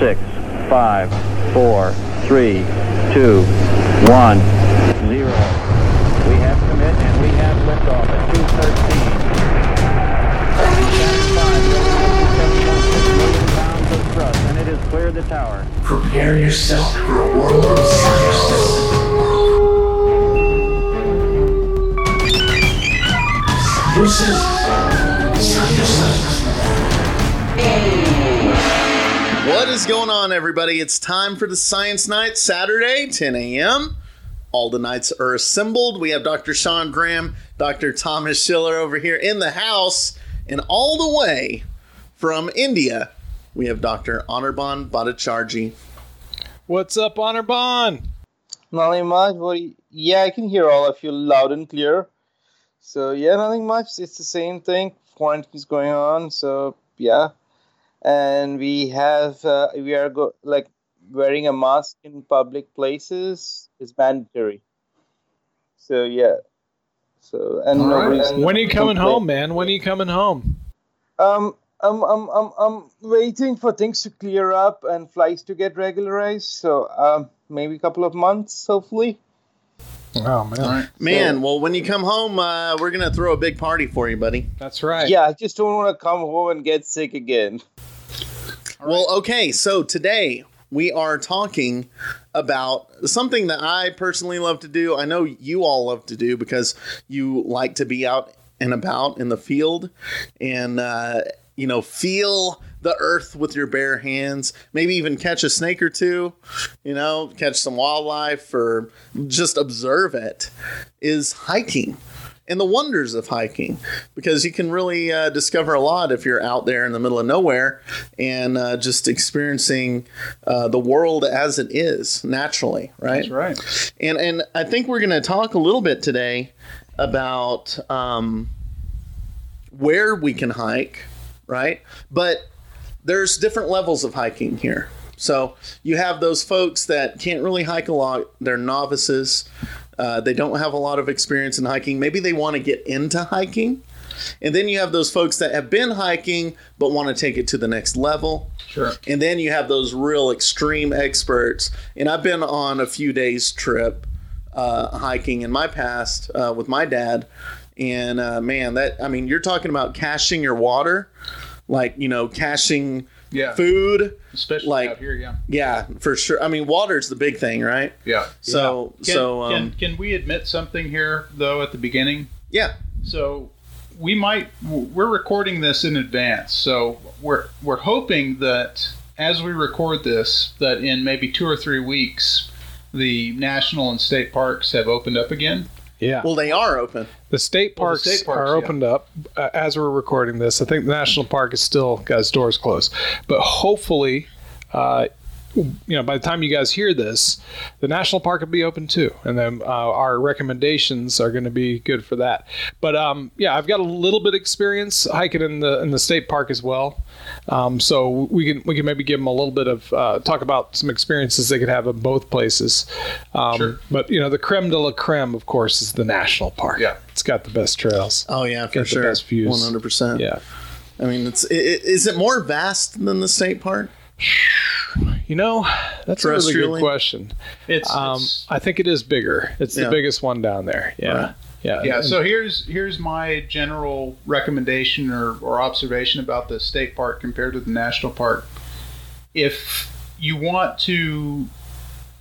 six, five, four, three, two, one, zero. We have commit and we have liftoff at 213. pounds of thrust, and it has cleared the tower. Prepare yourself for a world of science. This is science. What is going on, everybody? It's time for the Science Night, Saturday, 10 a.m. All the knights are assembled. We have Dr. Sean Graham, Dr. Thomas Schiller over here in the house, and all the way from India, we have Dr. Anirban Bhattacharjee. What's up, Anirban? Nothing much. What? you- Yeah, I can hear all of you loud and clear. So yeah, nothing much. It's the same thing. Quarantine's going on. So yeah, and we have uh, we are go- like wearing a mask in public places is mandatory. So yeah. So and nobody's When are you coming complain- home, man? When are you coming home? Um, I'm, I'm, I'm, I'm waiting for things to clear up and flights to get regularized. So um, maybe a couple of months, hopefully. Oh man, Man, well, when you come home, uh, we're going to throw a big party for you, buddy. that's right. Yeah, I just don't want to come home and get sick again. Well, okay, so today we are talking about something that I personally love to do. I know you all love to do because you like to be out and about in the field and, uh, you know, feel the earth with your bare hands, maybe even catch a snake or two, you know, catch some wildlife or just observe it, is hiking and the wonders of hiking because you can really uh, discover a lot if you're out there in the middle of nowhere and uh, just experiencing uh, the world as it is naturally right? That's right. and and i think we're going to talk a little bit today about um, where we can hike right? But there's different levels of hiking here. So you have those folks that can't really hike a lot. They're novices uh, they don't have a lot of experience in hiking maybe they want to get into hiking and then you have those folks that have been hiking but want to take it to the next level Sure. and then you have those real extreme experts. And I've been on a few days trip uh, hiking in my past uh, with my dad. And uh, man, that I mean, you're talking about caching your water, like you know, caching Yeah. food. Especially like- out here, yeah. Yeah, for sure. I mean, water's the big thing, right? Yeah. So, Can, so um, can, can we admit something here, though, at the beginning? yeah, So we might we're recording this in advance, so we're we're hoping that as we record this, that in maybe two or three weeks, the national and state parks have opened up again. Yeah. well, they are open. the state Well, the parks, state parks, are yeah. opened up uh, as we're recording this. I think the national park is still got its doors closed, but hopefully, uh, you know, by the time you guys hear this, the national park will be open too, and then uh, our recommendations are going to be good for that. But um, yeah, I've got a little bit of experience hiking in the in the state park as well, um, so we can we can maybe give them a little bit of uh, talk about some experiences they could have in both places. Um, Sure. But you know, the creme de la creme, of course, is the national park. Yeah. it's got the best trails. Oh yeah, for Get the sure. best views. One hundred percent. Yeah. I mean, it's i- i- is it more vast than the state park? You know, that's a really good question. It's, Um, it's- I think it is bigger. It's Yeah. the biggest one down there. Yeah. Right. Yeah. yeah. So here's here's my general recommendation or, or observation about the state park compared to the national park. If you want to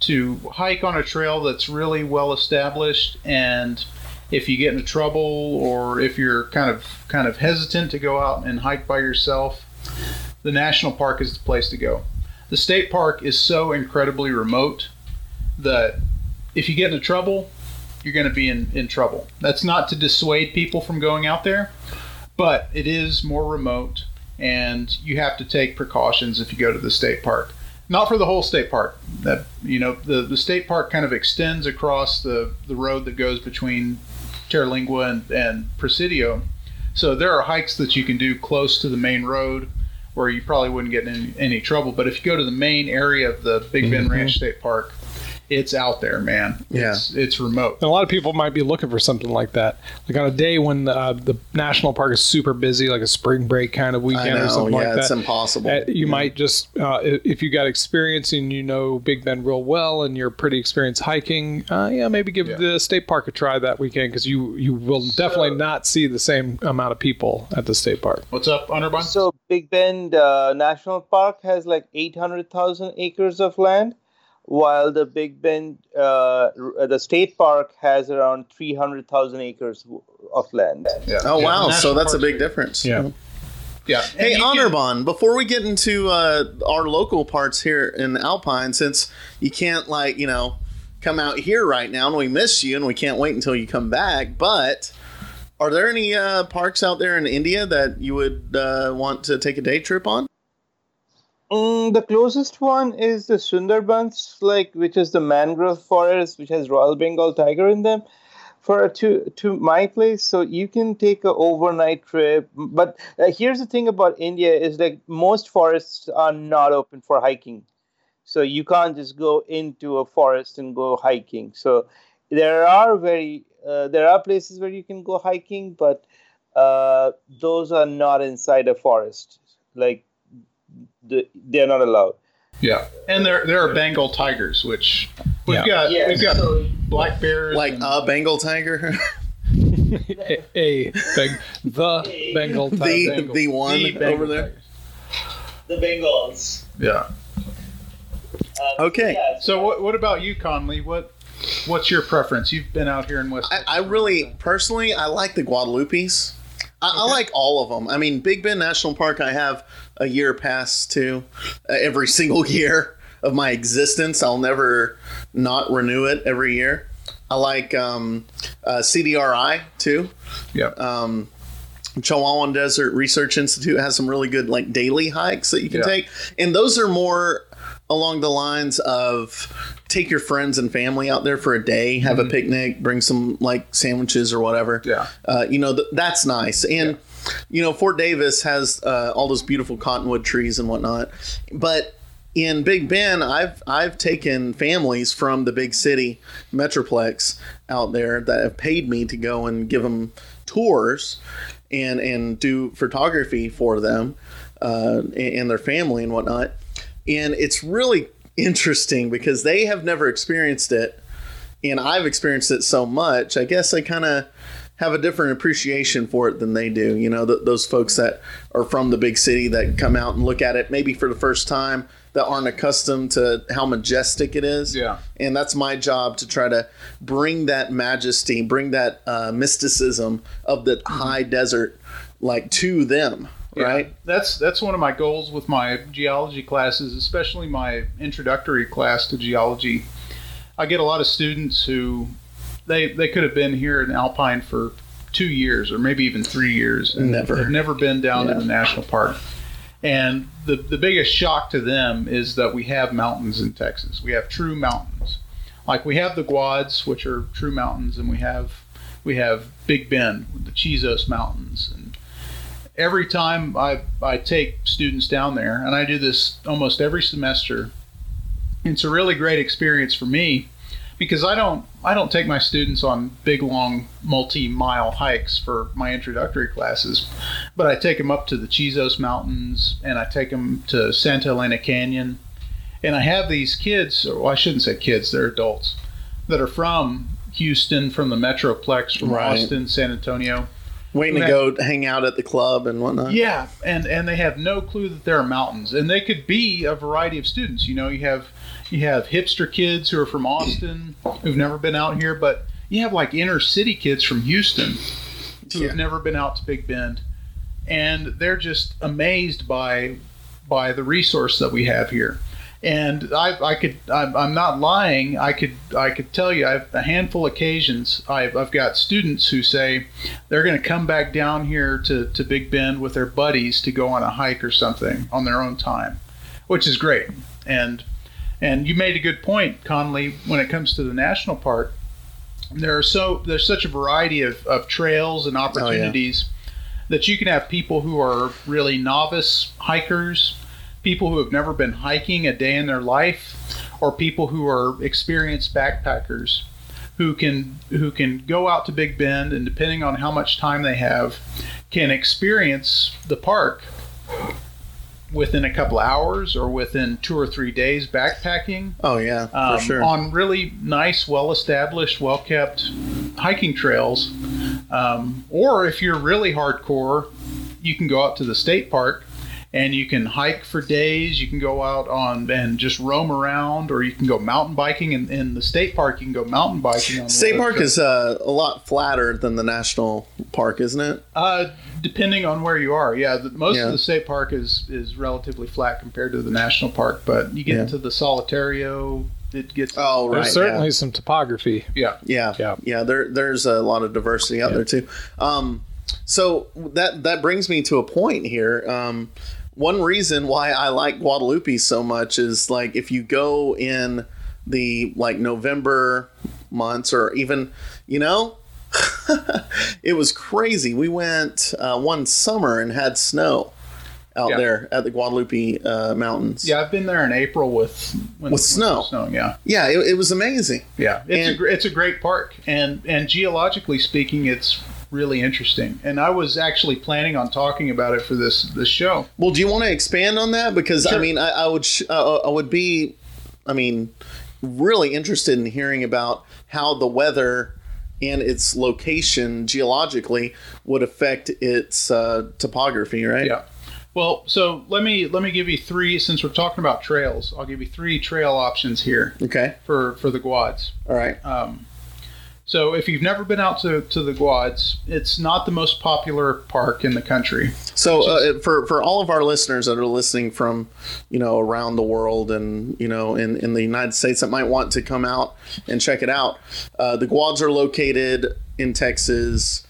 to hike on a trail that's really well established and if you get into trouble or if you're kind of kind of hesitant to go out and hike by yourself, the national park is the place to go. The state park is so incredibly remote that if you get into trouble, you're going to be in, in trouble. That's not to dissuade people from going out there, but it is more remote and you have to take precautions if you go to the state park. Not for the whole state park. That you know, the, the state park kind of extends across the, the road that goes between Terlingua and, and Presidio. So there are hikes that you can do close to the main road where you probably wouldn't get in any trouble. But if you go to the main area of the Big Bend mm-hmm. Ranch State Park, it's out there, man. Yeah. It's, it's remote. And a lot of people might be looking for something like that, like on a day when uh, the national park is super busy, like a spring break kind of I weekend or something Yeah, like that. it's impossible. Uh, you might just, uh, if you got experience and you know Big Bend real well, and you're pretty experienced hiking, uh, yeah, maybe give Yeah. the state park a try that weekend because you you will definitely not see the same amount of people at the state park. What's up, Anirban? So Big Bend uh, National Park has like 800,000 acres of land, while the Big Bend, uh, the state park has around 300,000 acres of land. yeah. oh Yeah, wow, so that's a big are- difference. Yeah. Yeah. Hey, And you can- before we get into uh, our local parts here in Alpine, since you can't, like, you know, come out here right now and we miss you and we can't wait until you come back, but are there any uh, parks out there in India that you would uh, want to take a day trip on? Mm, the closest one is the Sundarbans, like which is the mangrove forest, which has Royal Bengal tiger in them. For to to my place, so you can take a overnight trip. But uh, here's the thing about India is that most forests are not open for hiking, so you can't just go into a forest and go hiking. So there are very uh, there are places where you can go hiking, but uh, those are not inside a forest. Like they're not allowed. Yeah. And there there are Bengal tigers, which we've Yeah. got Yeah, we've got so- black bears Like and- a Bengal tiger? a, a beg, the Bengal the, tiger. the one the Bengal over there? tigers. The Bengals. Yeah. Uh, okay. So what what about you, Conley? What what's your preference? You've been out here in West. I, I really, personally, I like the Guadalupes. I, I like all of them. I mean, Big Bend National Park, I have a year pass to uh, every single year of my existence. I'll never not renew it every year. I like um, uh, CDRI too. yeah. Um, Chihuahuan Desert Research Institute has some really good like daily hikes that you can Yeah. take, and those are more along the lines of take your friends and family out there for a day, have a picnic, bring some like sandwiches or whatever. Yeah. uh, you know th- that's nice, and you know Fort Davis has uh, all those beautiful cottonwood trees and whatnot, but in Big Bend, I've I've taken families from the big city metroplex out there that have paid me to go and give them tours and and do photography for them uh, and, and their family and whatnot. And it's really interesting because they have never experienced it, and I've experienced it so much. I guess I kind of have a different appreciation for it than they do. You know, th- those folks that are from the big city that come out and look at it maybe for the first time that aren't accustomed to how majestic it is. Yeah. And that's my job to try to bring that majesty, bring that uh, mysticism of the high desert, like to them. Yeah, Right. That's that's one of my goals with my geology classes, especially my introductory class to geology. I get a lot of students who they they could have been here in Alpine for two years or maybe even three years and Never. have never been down Yeah. to the national park. And the the biggest shock to them is that we have mountains in Texas. We have true mountains. Like we have the Guads, which are true mountains, and we have we have Big Bend, the Chisos Mountains, and every time I, I take students down there, and I do this almost every semester, it's a really great experience for me because I don't I don't take my students on big long multi-mile hikes for my introductory classes, but I take them up to the Chisos Mountains and I take them to Santa Elena Canyon, and I have these kids, or well, I shouldn't say kids, they're adults that are from Houston, from the Metroplex, from Right. Austin, San Antonio. Waiting to go hang out at the club and whatnot. Yeah, and and they have no clue that there are mountains, and they could be a variety of students. You know, you have you have hipster kids who are from Austin who've never been out here, but you have like inner city kids from Houston who Yeah. have never been out to Big Bend, and they're just amazed by by the resource that we have here. And I, I could, I'm, I'm not lying. I could, I could tell you, I've a handful of occasions. I've, I've got students who say they're going to come back down here to, to Big Bend with their buddies to go on a hike or something on their own time, which is great. And, and you made a good point, Conley, when it comes to the national park. There are so there's such a variety of, of trails and oh, opportunities that you can have people who are really novice hikers, people who have never been hiking a day in their life, or people who are experienced backpackers who can who can go out to Big Bend and depending on how much time they have can experience the park within a couple hours or within two or three days backpacking Oh yeah, um, for sure. on really nice, well established, well kept hiking trails. Um, or if you're really hardcore, you can go out to the state park and you can hike for days. You can go out on and just roam around, or you can go mountain biking. In, in the state park, you can go mountain biking. On the State West Park is uh, a lot flatter than the national park, isn't it? Uh, depending on where you are, yeah. The, most Yeah. of the state park is is relatively flat compared to the national park, but you get Yeah. into the Solitario, it gets Oh, right. There's certainly some topography. yeah. Yeah, Yeah. yeah. There, there's a lot of diversity out there too. Um, so that that brings me to a point here. Um, one reason why I like Guadalupe so much is like if you go in the like November months or even you know it was crazy. We went uh, one summer and had snow out Yeah. there at the Guadalupe uh, mountains. Yeah, I've been there in April with when, With snow. Snowing, yeah, yeah, it, it was amazing. yeah. It's And- a it's a great park, and and geologically speaking, it's really interesting. And I was actually planning on talking about it for this this show. Well, do you want to expand on that? Because I mean, I, I would, sh- uh, I would be, I mean, really interested in hearing about how the weather and its location geologically would affect its uh, topography, right? Yeah. Well, so let me let me give you three. Since we're talking about trails, I'll give you three trail options here Okay. for for the Guads. All right. Um, so if you've never been out to, to the Guads, it's not the most popular park in the country. So uh, for for all of our listeners that are listening from, you know, around the world and you know in in the United States that might want to come out and check it out, uh, the Guads are located in Texas.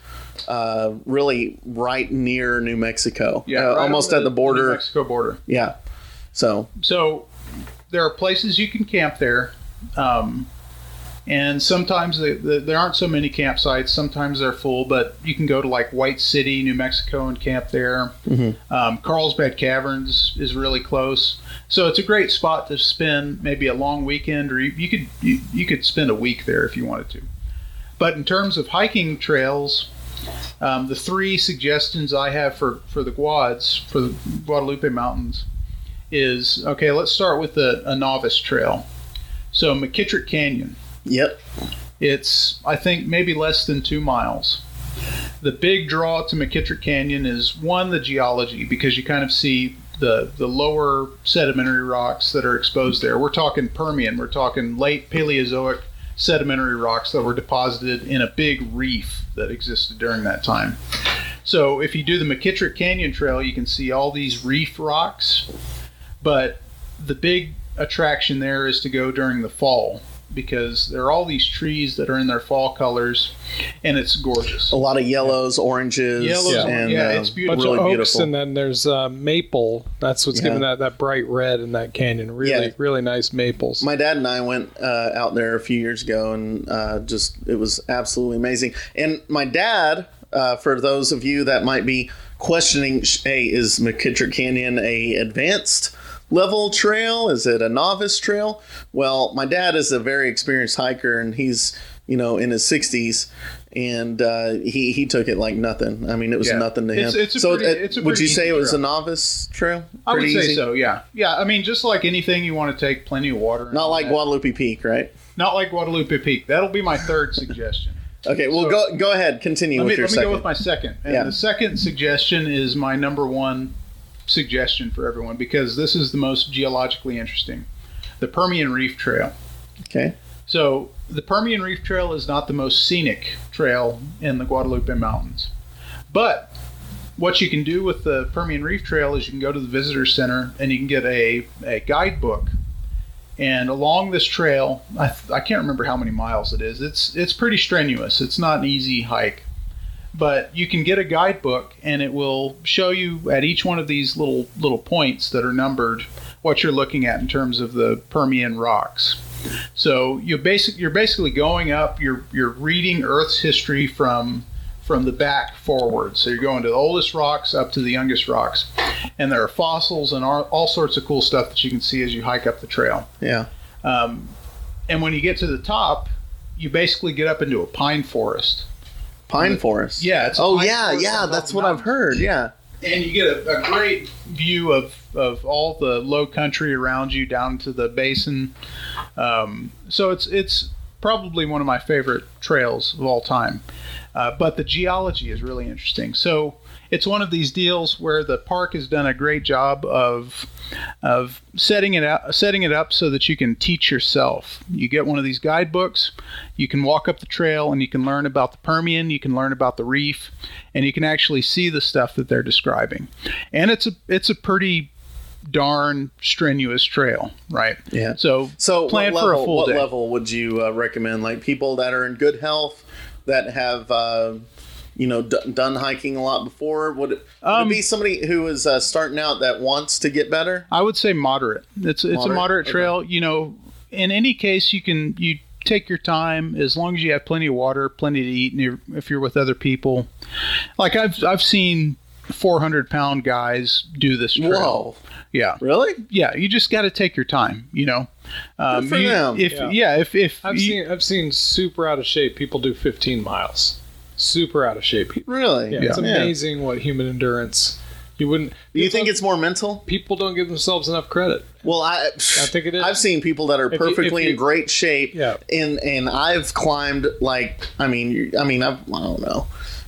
Uh, really, right near New Mexico, uh, right almost at the New border. Mexico border. Yeah. So So there are places you can camp there, um, and sometimes the, there aren't so many campsites. Sometimes they're full, but you can go to like White City, New Mexico, and camp there. Um, Carlsbad Caverns is really close, so it's a great spot to spend maybe a long weekend, or you, you could you, you could spend a week there if you wanted to. But in terms of hiking trails, um, the three suggestions I have for, for the Guads, for the Guadalupe Mountains, is okay, let's start with a, a novice trail. So, McKittrick Canyon. Yep. It's, I think, maybe less than two miles. The big draw to McKittrick Canyon is one, the geology, because you kind of see the, the lower sedimentary rocks that are exposed there. We're talking Permian, we're talking late Paleozoic sedimentary rocks that were deposited in a big reef that existed during that time. So if you do the McKittrick Canyon Trail, you can see all these reef rocks, but the big attraction there is to go during the fall because there are all these trees that are in their fall colors and it's gorgeous. A lot of yellows, oranges, Yellows, and yeah, uh, it's beautiful. bunch really of oaks, beautiful. and then there's uh, maple. That's what's Yeah. giving that, that bright red in that canyon. Really, Yeah. really nice maples. My dad and I went uh, out there a few years ago, and uh, just it was absolutely amazing. And my dad, uh, for those of you that might be questioning, hey, is McKittrick Canyon a advanced level trail? Is it a novice trail? Well, my dad is a very experienced hiker, and he's you know in his sixties. And uh, he he took it like nothing. I mean, it was Yeah. nothing to him. It's- it's so, pretty- uh, would you say it was trail. a novice trail? I would say easy? so, yeah. Yeah, I mean, just like anything, you want to take plenty of water. Not like that. Guadalupe Peak, right? Not like Guadalupe Peak. That'll be my third suggestion. Okay, well, So- go go ahead. Continue Let with me, your let me second. go with my second. And Yeah. the second suggestion is my number one suggestion for everyone because this is the most geologically interesting the Permian Reef Trail. okay. So, the Permian Reef Trail is not the most scenic trail in the Guadalupe Mountains. But what you can do with the Permian Reef Trail is you can go to the visitor center and you can get a, a guidebook. And along this trail, I, I can't remember how many miles it is. It's it's pretty strenuous. It's not an easy hike. But you can get a guidebook and it will show you at each one of these little little points that are numbered what you're looking at in terms of the Permian rocks. So you basic you're basically going up. You're you're reading Earth's history from from the back forward. So you're going to the oldest rocks up to the youngest rocks, and there are fossils and all, all sorts of cool stuff that you can see as you hike up the trail. Yeah. Um, and when you get to the top, you basically get up into a pine forest. Pine forest. Yeah, it's Oh yeah, yeah. That's what I've heard. Yeah. and you get a, a great view of, of all the low country around you down to the basin. Um, so it's it's probably one of my favorite trails of all time. Uh, but the geology is really interesting. So it's one of these deals where the park has done a great job of of setting it out, setting it up so that you can teach yourself. You get one of these guidebooks, you can walk up the trail and you can learn about the Permian, you can learn about the reef, and you can actually see the stuff that they're describing. And it's a it's a pretty darn strenuous trail, right? Yeah. So So plan what for level, a full what day. level would you uh, recommend? Like people that are in good health, that have uh, you know d- done hiking a lot before. Would it, would Um, it be somebody who is uh, starting out that wants to get better? I would say moderate. It's it's Moderate? a moderate Okay. trail. You know, in any case, you can you take your time as long as you have plenty of water, plenty to eat, and you're, if you're with other people. Like I've I've seen 400 pound guys do this trail. Whoa, Yeah, really? yeah. You just got to take your time. You know. Um, for you- them. If Yeah. yeah, if if I've you- seen I've seen super out of shape people do 15 miles. Super out of shape. Really? Yeah, it's Yeah. amazing what human endurance. You wouldn't. Do you think it's more mental? people don't give themselves enough credit? Well, I I think it is. I've seen people that are If you- if perfectly in great shape, Yeah. and and I've climbed like I mean I mean I've I don't know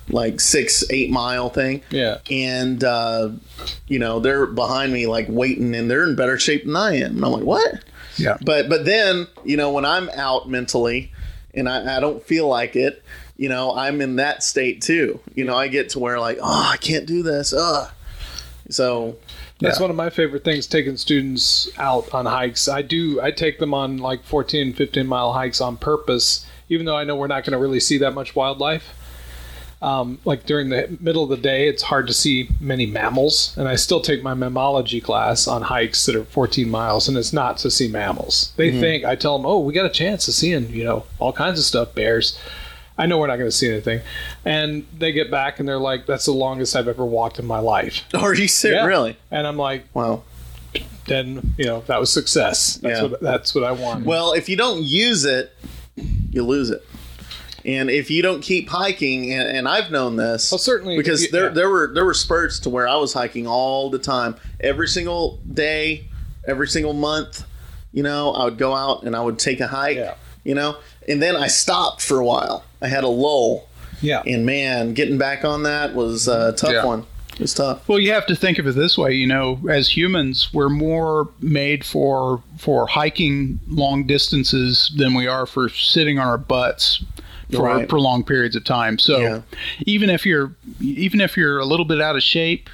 like six eight mile thing, Yeah. and uh, you know they're behind me like waiting, and they're in better shape than I am, and I'm like what? Yeah. But but then you know when I'm out mentally, and I, I don't feel like it, you know I'm in that state too. You know I get to where like oh I can't do this, ugh. So That's Yeah. one of my favorite things taking students out on hikes. I do I take them on like 14 15 mile hikes on purpose even though I know we're not going to really see that much wildlife. Um, like during the middle of the day, it's hard to see many mammals, and I still take my mammalogy class on hikes that are 14 miles, and it's not to see mammals. They think I tell them, "Oh, we got a chance of seeing you know all kinds of stuff, bears." I know we're not going to see anything, and they get back and they're like, "That's the longest I've ever walked in my life." are you serious? Yeah. Really? And I'm like, Wow. then you know that was success. That's Yeah. what that's what I want. Well, if you don't use it, you lose it. And if you don't keep hiking, and, and I've known this, Well, certainly, because you- there yeah. there were there were spurts to where I was hiking all the time, every single day, every single month. You know, I would go out and I would take a hike. Yeah. You know, and then I stopped for a while. I had a lull, yeah, and man, getting back on that was a tough Yeah. one. It was tough. Well, you have to think of it this way. You know, as humans, we're more made for for hiking long distances than we are for sitting on our butts for Right. prolonged periods of time. So, Yeah. even if you're even if you're a little bit out of shape,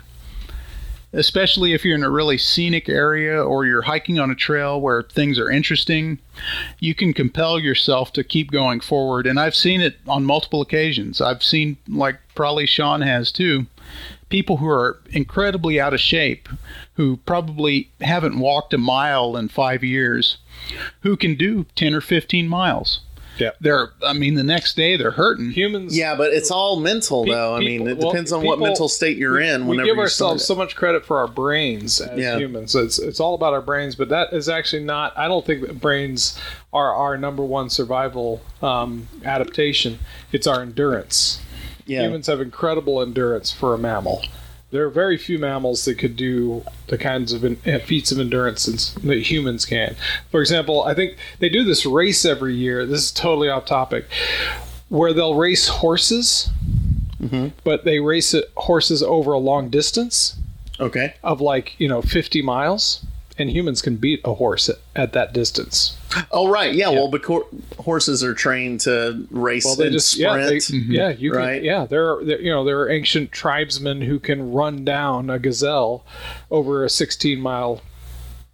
especially if you're in a really scenic area or you're hiking on a trail where things are interesting, you can compel yourself to keep going forward. And I've seen it on multiple occasions. I've seen, like probably Sean has too, people who are incredibly out of shape, who probably haven't walked a mile in five years, who can do 10 or 15 miles. Yeah. They're, I mean, the next day they're hurting. humans. Yeah, but it's all mental, Pe- though. I people- mean, it well, depends on what people- mental state you're in. whenever we Whenever give you ourselves so much credit for our brains as Yeah. humans. It's it's all about our brains, but that is actually not. I don't think that brains are our number one survival um, adaptation. It's our endurance. yeah. Humans have incredible endurance for a mammal. There are very few mammals that could do the kinds of uh, feats of endurance that humans can. For example, I think they do this race every year. This is totally off topic, where they'll race horses, Mm-hmm. but they race it, horses over a long distance Okay. of like you know 50 miles, and humans can beat a horse at, at that distance. Oh right, yeah. Well, because horses are trained to race Well, they and just yeah, sprint. they, yeah, you can, Right. yeah. There are there, you know there are ancient tribesmen who can run down a gazelle over a 16 mile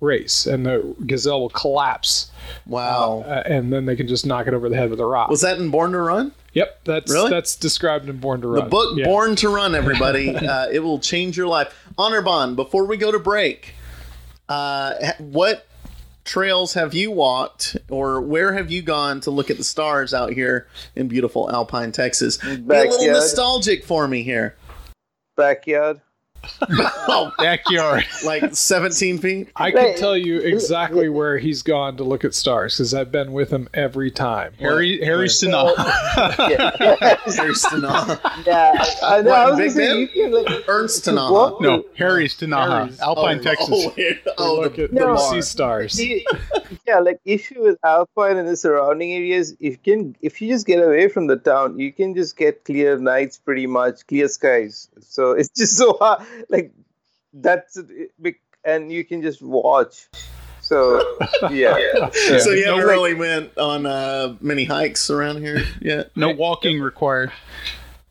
race, and the gazelle will collapse, wow. uh, and then they can just knock it over the head with a rock. Was that in Born to Run? yep, that's Really? that's described in Born to Run. The book Yeah. Born to Run, everybody. uh, it will change your life. Anirban, before we go to break, uh, what trails have you walked or where have you gone to look at the stars out here in beautiful Alpine, Texas? Be a little nostalgic for me here. Backyard. oh, Backyard. like 17 feet. I can tell you exactly where he's gone to look at stars because I've been with him every time. Harry Harry Stana. yeah, There's Tinaja. yeah. I, know, I was Big gonna say Ben? you can like Ernst to Tinaja. walk no, Harry's Tinaja, Harry's- Alpine, oh, Texas. Oh, yeah. oh look the, at the No. bar. sea stars. See, yeah, like issue with Alpine and the surrounding areas. If you can, if you just get away from the town, you can just get clear nights, pretty much clear skies. So it's just so hard. Like that's big, and you can just watch. So yeah, Yeah. So you No haven't wa- really went on uh, many hikes around here yet? No walking required.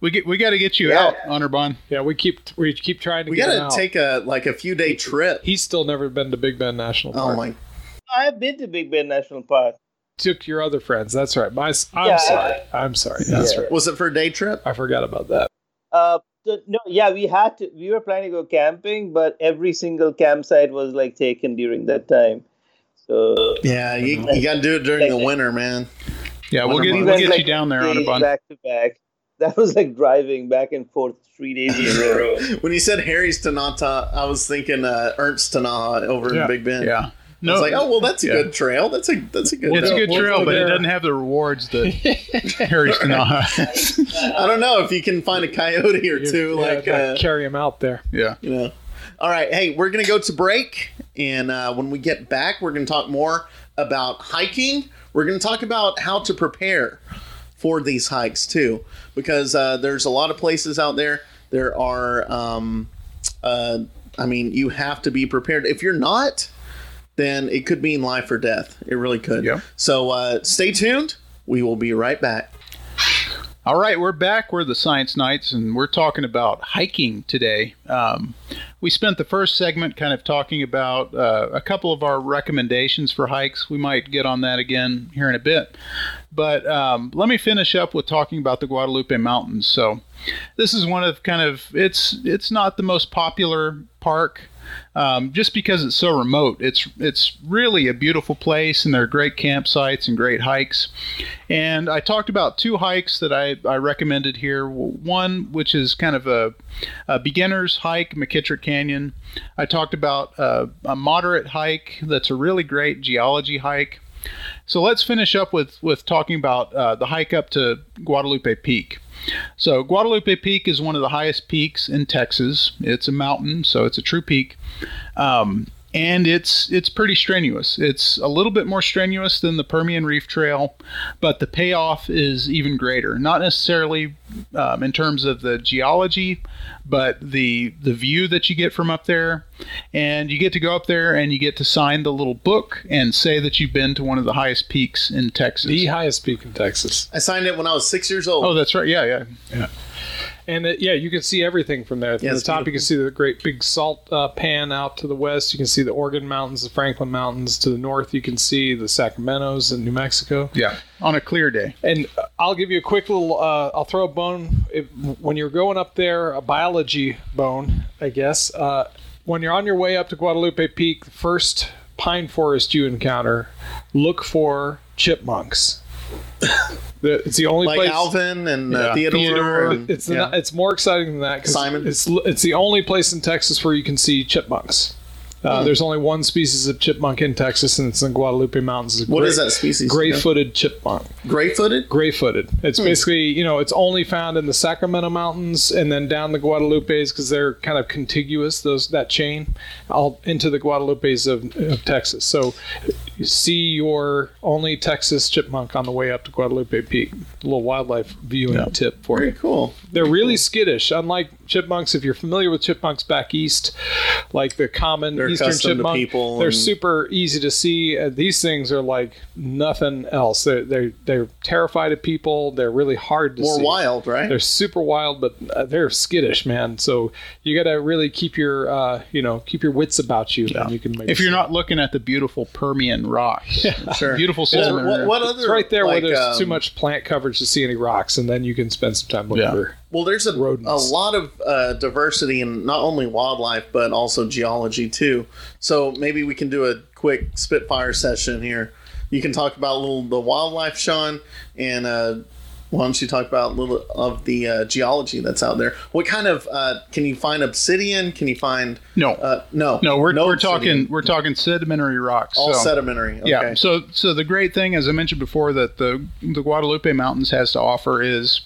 We get we got to get you Yeah. out, Anirban. Yeah, we keep we keep trying to We get him gotta out. take a like a few day trip. He's still never been to Big Bend National Park. Oh my! I have been to Big Bend National Park. Took your other friends. That's right. My, I'm Yeah, sorry. I'm sorry. That's Yeah. right. Was it for a day trip? I forgot about that. Uh, th- no, yeah, we had to. We were planning to go camping, but every single campsite was like taken during that time. So Yeah, you, you got to do it during the winter, man. Yeah, we'll get We we'll get like, you down there, days Anirban. back to back. That was like driving back and forth three days in a row. When you said Harry's Tinaja, I was thinking uh, Ernst Tinaja over Yeah. in Big Bend. Yeah. I was like, oh well, that's a yeah. good trail. That's a that's a good. It's a good We'll trail, go but it doesn't have the rewards that Harry's Tinaja has. I don't know if you can find a coyote or two, Yeah, like uh, carry him out there. Yeah. you know. All right, hey, we're gonna go to break, and uh, when we get back, we're gonna talk more about hiking. We're gonna talk about how to prepare for these hikes too, because uh, there's a lot of places out there. There are, um, uh, I mean, you have to be prepared. If you're not, then it could mean life or death. It really could. Yep. So uh, stay tuned. We will be right back. All right, we're back. We're the Science Knights, and we're talking about hiking today. Um, we spent the first segment kind of talking about uh, a couple of our recommendations for hikes. We might get on that again here in a bit. But um, let me finish up with talking about the Guadalupe Mountains. So, this is one of kind of it's it's not the most popular park um, just because it's so remote. It's it's really a beautiful place, and there are great campsites and great hikes. And I talked about two hikes that I, I recommended here. One, which is kind of a, a beginner's hike, McKittrick Canyon. I talked about uh, a moderate hike that's a really great geology hike. So let's finish up with, with talking about uh, the hike up to Guadalupe Peak. So Guadalupe Peak is one of the highest peaks in Texas. It's a mountain, so it's a true peak, um, and it's it's pretty strenuous. It's a little bit more strenuous than the Permian Reef Trail, but the payoff is even greater. Not necessarily um, in terms of the geology, but the the view that you get from up there, and you get to go up there and you get to sign the little book and say that you've been to one of the highest peaks in Texas. The highest peak in Texas. I signed it when I was six years old. Oh, that's right. Yeah, yeah, yeah. And it, yeah, you can see everything from there. From Yeah, the it's top, you can see the great big salt uh, pan out to the west. You can see the Organ Mountains, the Franklin Mountains. To the north, you can see the Sacramento's and New Mexico. Yeah. On a clear day. And uh, I'll give you a quick little. Uh, I'll throw a bone. If, when you're going up there, a biology bone, I guess. Uh, when you're on your way up to Guadalupe Peak, the first pine forest you encounter, look for chipmunks. It's the only like place. Alvin and uh, Yeah. Theodore. Theodore. and- It's yeah. the, it's more exciting than that because Simon. it's it's the only place in Texas where you can see chipmunks. Uh, Hmm. There's only one species of chipmunk in Texas, and it's in Guadalupe Mountains. What gray- is that species? Gray-footed chipmunk. Gray-footed. Gray-footed. It's Hmm. basically you know it's only found in the Sacramento Mountains and then down the Guadalupes because they're kind of contiguous. Those that chain all into the Guadalupes of, of Texas. So you see your only Texas chipmunk on the way up to Guadalupe Peak. A little wildlife viewing tip for you. Very cool. They're really skittish. Unlike chipmunks, if you're familiar with chipmunks back east, like the common They're eastern accustomed to chipmunk, people they're and- super easy to see. Uh, these things are like nothing else. They're, they're they're terrified of people. They're really hard to see. More see. wild, right? They're super wild, but uh, they're skittish, man. So you got to really keep your uh, you know keep your wits about you. And you can maybe If you're see. not looking at the beautiful Permian rocks, sure. beautiful Well, sediment. what, what other? it's right there like, where there's um, too much plant coverage to see any rocks, and then you can spend some time looking Yeah. for. Well, there's a, a lot of uh, diversity in not only wildlife but also geology too. So maybe we can do a quick spitfire session here. You can talk about a little the wildlife, Sean, and uh, Why don't you talk about a little of the uh, geology that's out there? What kind of uh, can you find obsidian? Can you find No, uh, no no, we're, we're obsidian. talking we're talking sedimentary rocks. all so- sedimentary. Okay. Yeah. So so the great thing, as I mentioned before, that the the Guadalupe Mountains has to offer is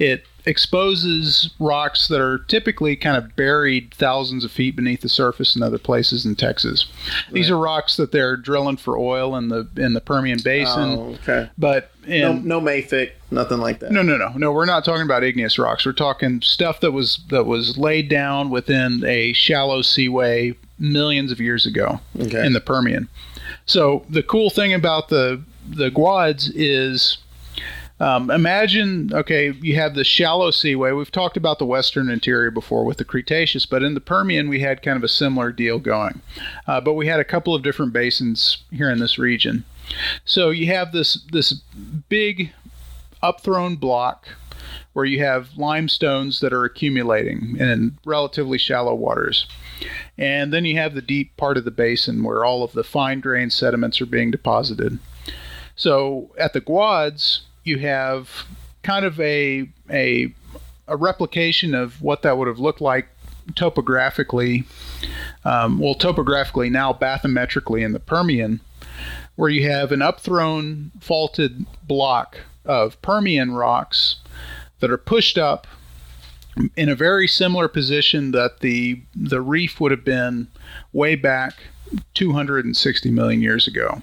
it exposes rocks that are typically kind of buried thousands of feet beneath the surface in other places in Texas. These are rocks that they're drilling for oil in the in the Permian Basin. Oh, okay. But No, no mafic, nothing like that. no, no, no, no. We're not talking about igneous rocks. We're talking stuff that was that was laid down within a shallow seaway millions of years ago Okay. in the Permian. So the cool thing about the the Guads is, um, imagine okay, you have the shallow seaway. We've talked about the western interior before with the Cretaceous, but in the Permian we had kind of a similar deal going, uh, but we had a couple of different basins here in this region. So you have this this big upthrown block where you have limestones that are accumulating in relatively shallow waters. And then you have the deep part of the basin where all of the fine grained sediments are being deposited. So at the Guads, you have kind of a, a, a replication of what that would have looked like topographically. Um, well, topographically, now bathymetrically in the Permian, where you have an upthrown faulted block of Permian rocks that are pushed up in a very similar position that the the reef would have been way back 260 million years ago.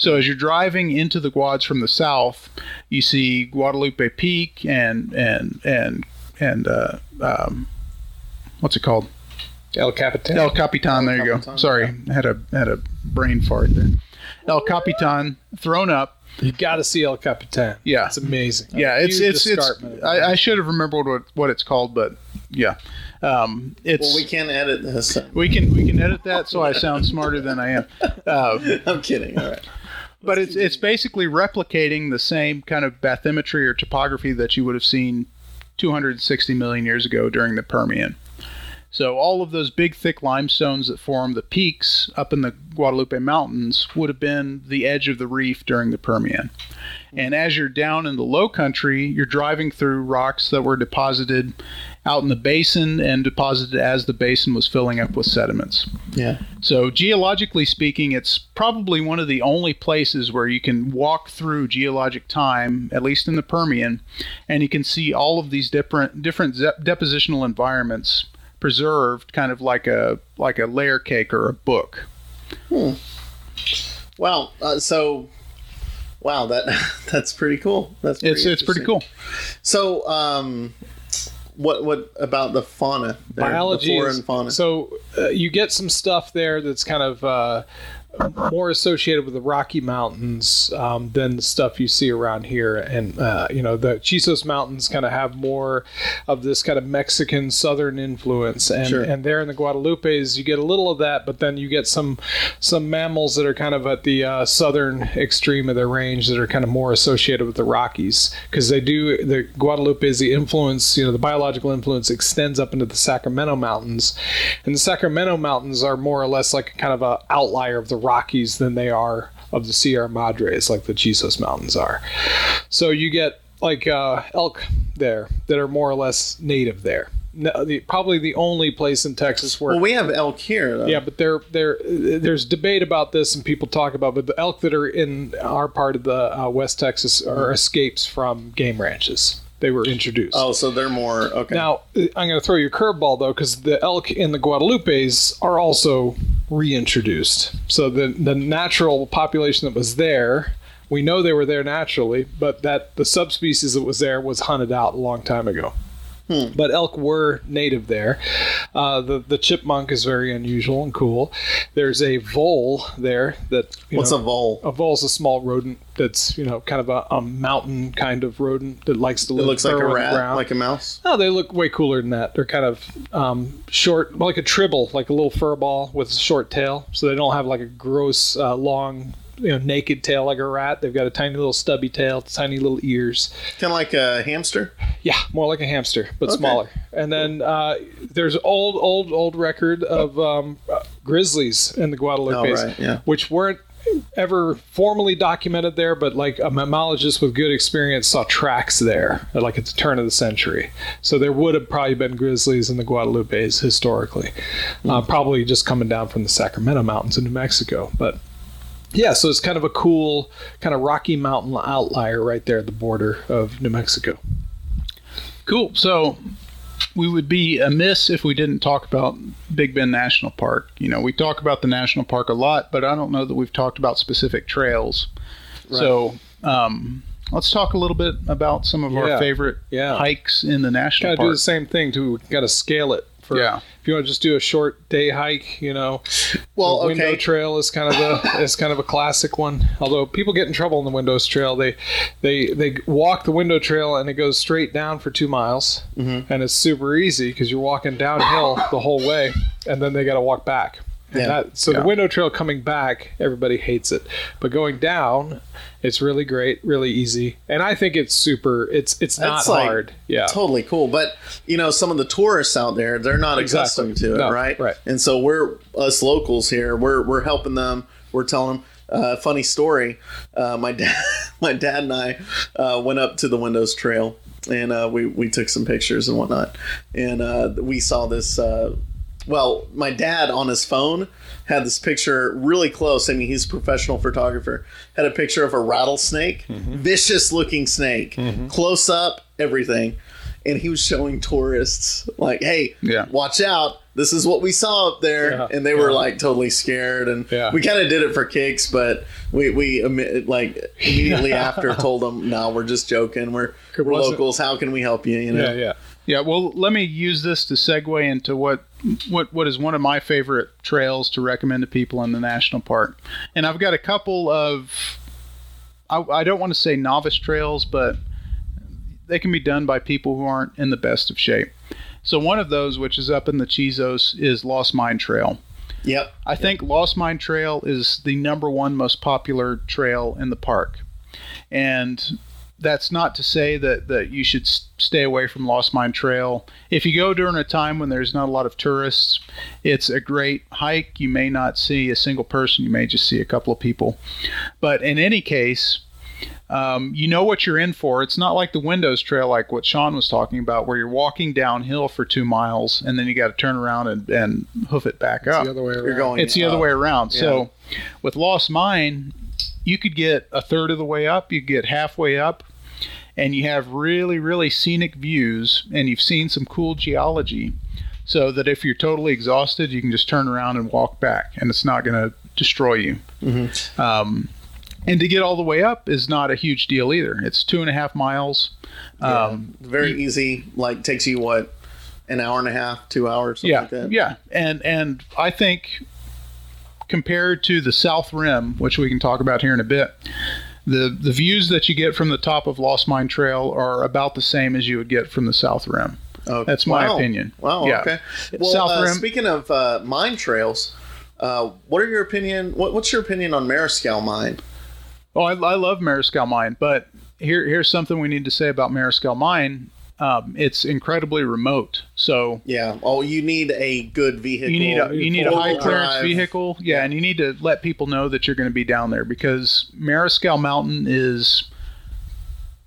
So as you're driving into the Guads from the south, you see Guadalupe Peak and and and and uh, um, what's it called? El Capitan. El Capitan. There you go. Sorry, I had a had a brain fart there. El Capitan thrown up. You got to see El Capitan. Yeah. It's amazing. Yeah, it's Huge it's it's. I, I should have remembered what what it's called, but yeah, um, it's. Well, we can't edit this. we can we can edit that so I sound smarter than I am. Uh, I'm kidding. All right. But it's it's basically replicating the same kind of bathymetry or topography that you would have seen 260 million years ago during the Permian. So all of those big thick limestones that form the peaks up in the Guadalupe Mountains would have been the edge of the reef during the Permian. And as you're down in the low country, you're driving through rocks that were deposited out in the basin and deposited as the basin was filling up with sediments. Yeah. So, geologically speaking, it's probably one of the only places where you can walk through geologic time, at least in the Permian, and you can see all of these different different depositional environments preserved, kind of like a like a layer cake or a book. Wow. Uh, so, wow that that's pretty cool. That's It's it's pretty cool. So, um, what what about the fauna? there, biology the fauna. so uh, you get some stuff there that's kind of uh, more associated with the Rocky Mountains um, than the stuff you see around here, and uh, you know the Chisos Mountains kind of have more of this kind of Mexican Southern influence, and Sure. and there in the Guadalupes you get a little of that, but then you get some some mammals that are kind of at the uh, southern extreme of their range that are kind of more associated with the Rockies. Because they do the Guadalupe is the influence, you know, the biological influence extends up into the Sacramento Mountains, and the Sacramento Mountains are more or less like kind of a outlier of the Rockies than they are of the Sierra Madres, like the Chisos Mountains are. So you get like uh, elk there that are more or less native there. No, the, probably the only place in Texas where well, we have elk here. Though. yeah, but there, there, there's debate about this, and people talk about. But the elk that are in our part of the uh, West Texas are escapes from game ranches. They were introduced. Oh, so they're more okay. Now I'm going to throw you a curveball though, because the elk in the Guadalupes are also reintroduced. So the the natural population that was there, we know they were there naturally, but that the subspecies that was there was hunted out a long time ago. But elk were native there. Uh, the the chipmunk is very unusual and cool. There's a vole there that What's know, a vole? a vole is a small rodent that's you know kind of a, a mountain kind of rodent that likes to It live looks like a burrow in the rat, ground. like a mouse. No, they look way cooler than that. They're kind of um, short, like a tribble, like a little fur ball with a short tail. So they don't have like a gross, uh, long, you know, naked tail like a rat. They've got a tiny little stubby tail, tiny little ears. Kind of like a hamster. Yeah, more like a hamster, but Okay. smaller. And then uh, there's old, old, old record of um, uh, grizzlies in the Guadalupe, Oh, right, yeah. which weren't ever formally documented there, but like a mammalogist with good experience saw tracks there, like at the turn of the century. So there would have probably been grizzlies in the Guadalupes historically, uh, probably just coming down from the Sacramento Mountains in New Mexico. But yeah, so it's kind of a cool, kind of Rocky Mountain outlier right there at the border of New Mexico. Cool. So we would be amiss if we didn't talk about Big Bend National Park. You know, we talk about the national park a lot, but I don't know that we've talked about specific trails. Right. So um, let's talk a little bit about some of Yeah. our favorite Yeah. hikes in the national Got to park. do the same thing too. Got to scale it. For, Yeah. If you want to just do a short day hike, you know, Well, the Window okay. Trail is kind of a is kind of a classic one. Although people get in trouble on the Windows Trail, they they they walk the Window Trail and it goes straight down for two miles, Mm-hmm. and it's super easy because you're walking downhill the whole way, and then they got to walk back. And Yeah. that, so Yeah. the Window Trail coming back, everybody hates it, but going down, it's really great, really easy, and I think it's super. It's it's not like, hard. Yeah. totally cool. But you know, some of the tourists out there, they're not Exactly. accustomed to it, No, right? right. And so we're us locals here. We're we're helping them. We're telling them. Uh, funny story. Uh, my dad, my dad and I uh, went up to the Windows Trail, and uh, we we took some pictures and whatnot, and uh, we saw this. Uh, well, my dad on his phone had this picture really close. I mean, he's a professional photographer. Had a picture of a rattlesnake, mm-hmm. vicious looking snake, mm-hmm. close up, everything. And he was showing tourists, like, hey, Yeah. watch out. This is what we saw up there. Yeah, and they were yeah. like totally scared. And Yeah. we kind of did it for kicks, but we, we like immediately after told them, no, we're just joking. We're, we're locals. How can we help you? You know? yeah, yeah. Yeah, well, let me use this to segue into what what what is one of my favorite trails to recommend to people in the national park, and I've got a couple of I, I don't want to say novice trails, but they can be done by people who aren't in the best of shape. So one of those, which is up in the Chisos, is Lost Mine Trail. Yep. I think Lost Mine Trail is the number one most popular trail in the park. And that's not to say that, that you should stay away from Lost Mine Trail. If you go during a time when there's not a lot of tourists, it's a great hike. You may not see a single person, you may just see a couple of people. But in any case, um, you know what you're in for. It's not like the Windows Trail, like what Sean was talking about, where you're walking downhill for two miles and then you got to turn around and, and hoof it back up. The other way around. You're going. It's the other way around. So with Lost Mine, you could get a third of the way up, you get halfway up, and you have really, really scenic views, and you've seen some cool geology. So that if you're totally exhausted, you can just turn around and walk back, and it's not going to destroy you. Um, and to get all the way up is not a huge deal either. It's two and a half miles. Um, Very easy. Like takes you what, an hour and a half, two hours, something yeah, like that. yeah, and and I think compared to the South Rim, which we can talk about here in a bit, the the views that you get from the top of Lost Mine Trail are about the same as you would get from the South Rim. Oh, That's my wow. opinion. Wow. Yeah. Okay. Well, South uh, Rim- speaking of uh, mine trails, uh, what are your opinion? What, what's your opinion on Mariscal Mine? Oh, I, I love Mariscal Mine, but here here's something we need to say about Mariscal Mine. Um, it's incredibly remote, so Yeah. Oh, you need a good vehicle. you need a you need a high clearance drive. vehicle, yeah, and you need to let people know that you're going to be down there because Mariscal Mountain is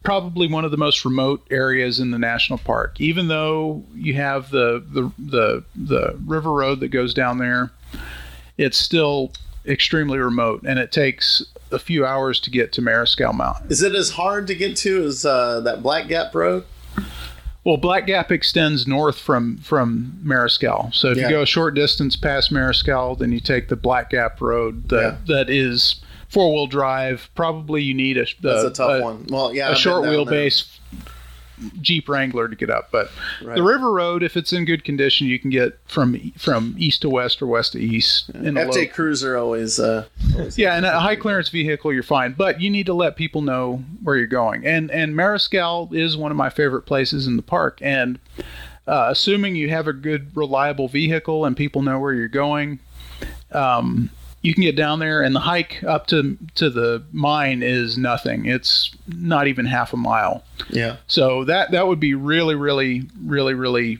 probably one of the most remote areas in the national park. Even though you have the the the, the river road that goes down there, it's still extremely remote, and it takes a few hours to get to Mariscal Mountain. Is it as hard to get to as uh, that Black Gap Road? Well, Black Gap extends north from from Mariscal. So if Yeah. you go a short distance past Mariscal, then you take the Black Gap Road that that is four wheel drive. Probably you need a That's a tough a, one. Well, yeah, a I've short wheelbase Jeep Wrangler to get up. But Right. the River Road, if it's in good condition, you can get from from east to west or west to east. In a FJ low, Cruiser always. Uh, yeah, and a high clearance vehicle, you're fine, but you need to let people know where you're going. And and Mariscal is one of my favorite places in the park. And uh, assuming you have a good, reliable vehicle and people know where you're going, um, you can get down there. And the hike up to to the mine is nothing. It's not even half a mile. yeah. So that that would be really, really, really, really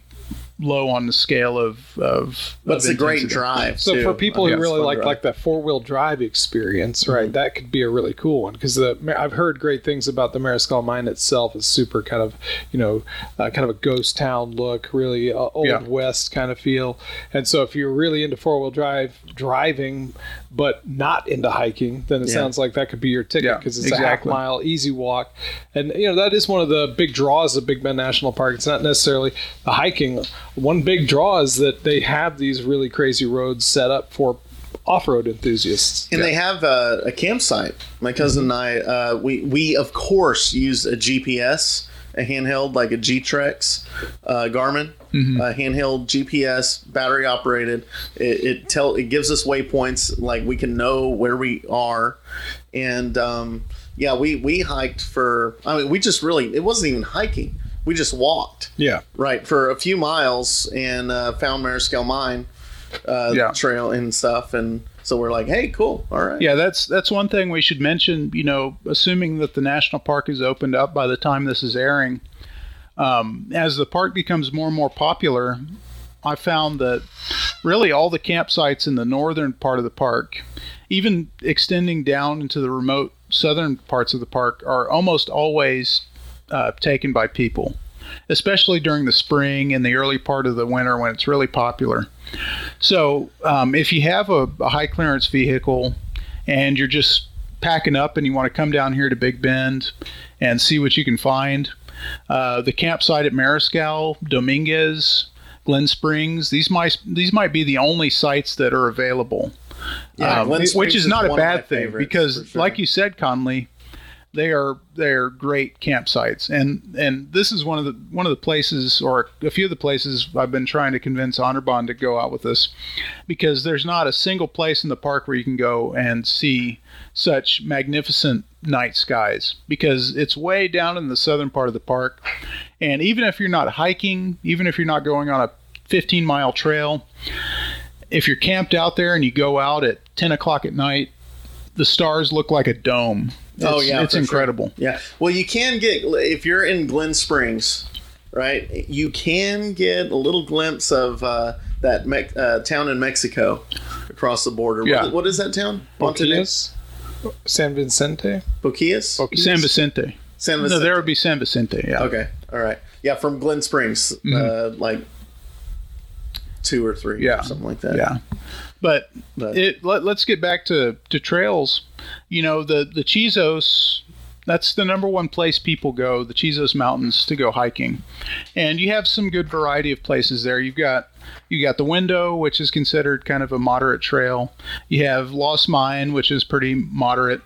low on the scale of of. But of a great drive. So too. for people who really like drive. like that four wheel drive experience, right? That could be a really cool one because the I've heard great things about the Mariscal Mine itself. It's super kind of you know uh, kind of a ghost town look, really uh, old Yeah. west kind of feel. And so if you're really into four wheel drive driving, but not into hiking, then it Yeah. sounds like that could be your ticket Yeah, because it's a half mile easy walk, and you know that is one of the big draws of Big Bend National Park. It's not necessarily the hiking. One big draw is that they have these really crazy roads set up for off-road enthusiasts. And they have a, a campsite. My cousin and I, uh, we we of course use a GPS, a handheld like a eTrex, uh, Garmin, a handheld GPS, battery operated. It, it tell it gives us waypoints, like we can know where we are, and um, yeah, we we hiked for. I mean, we just really it wasn't even hiking. We just walked Yeah, right for a few miles and uh, found Mariscal Mine uh, Yeah. trail and stuff, and so we're like, hey, cool, all right. Yeah, that's that's one thing we should mention. You know, assuming that the national park is opened up by the time this is airing, um, as the park becomes more and more popular, I found that really all the campsites in the northern part of the park, even extending down into the remote southern parts of the park, are almost always uh, taken by people, especially during the spring and the early part of the winter when it's really popular. So, um, if you have a, a high clearance vehicle and you're just packing up and you want to come down here to Big Bend and see what you can find, uh, the campsite at Mariscal, Dominguez, Glen Springs, these might these might be the only sites that are available. Yeah, Um, which is is not a one of my bad thing because, sure. like you said, Conley, they are they're great campsites, and and this is one of the one of the places or a few of the places I've been trying to convince Anirban to go out with us, because there's not a single place in the park where you can go and see such magnificent night skies because it's way down in the southern part of the park, and even if you're not hiking, even if you're not going on a 15 mile trail, if you're camped out there and you go out at 10 o'clock at night, the stars look like a dome. It's, Oh, yeah, it's for sure. incredible. Yeah. Well, you can get if you're in Glen Springs, right? You can get a little glimpse of uh, that Mex uh, town in Mexico across the border. Yeah. What, what is that town? Monterrey? Boquillas, San Vicente. Boquillas? Boquillas? San Vicente. San Vicente. No, there would be San Vicente. Yeah. Okay. All right. Yeah, from Glen Springs, uh, like two or three, Mm-hmm. Yeah. or something like that. Yeah. But, But- it let, let's get back to, to trails. You know, the, the Chisos, that's the number one place people go, the Chisos Mountains, to go hiking. And you have some good variety of places there. You've got you got the window, which is considered kind of a moderate trail. You have Lost Mine, which is pretty moderate.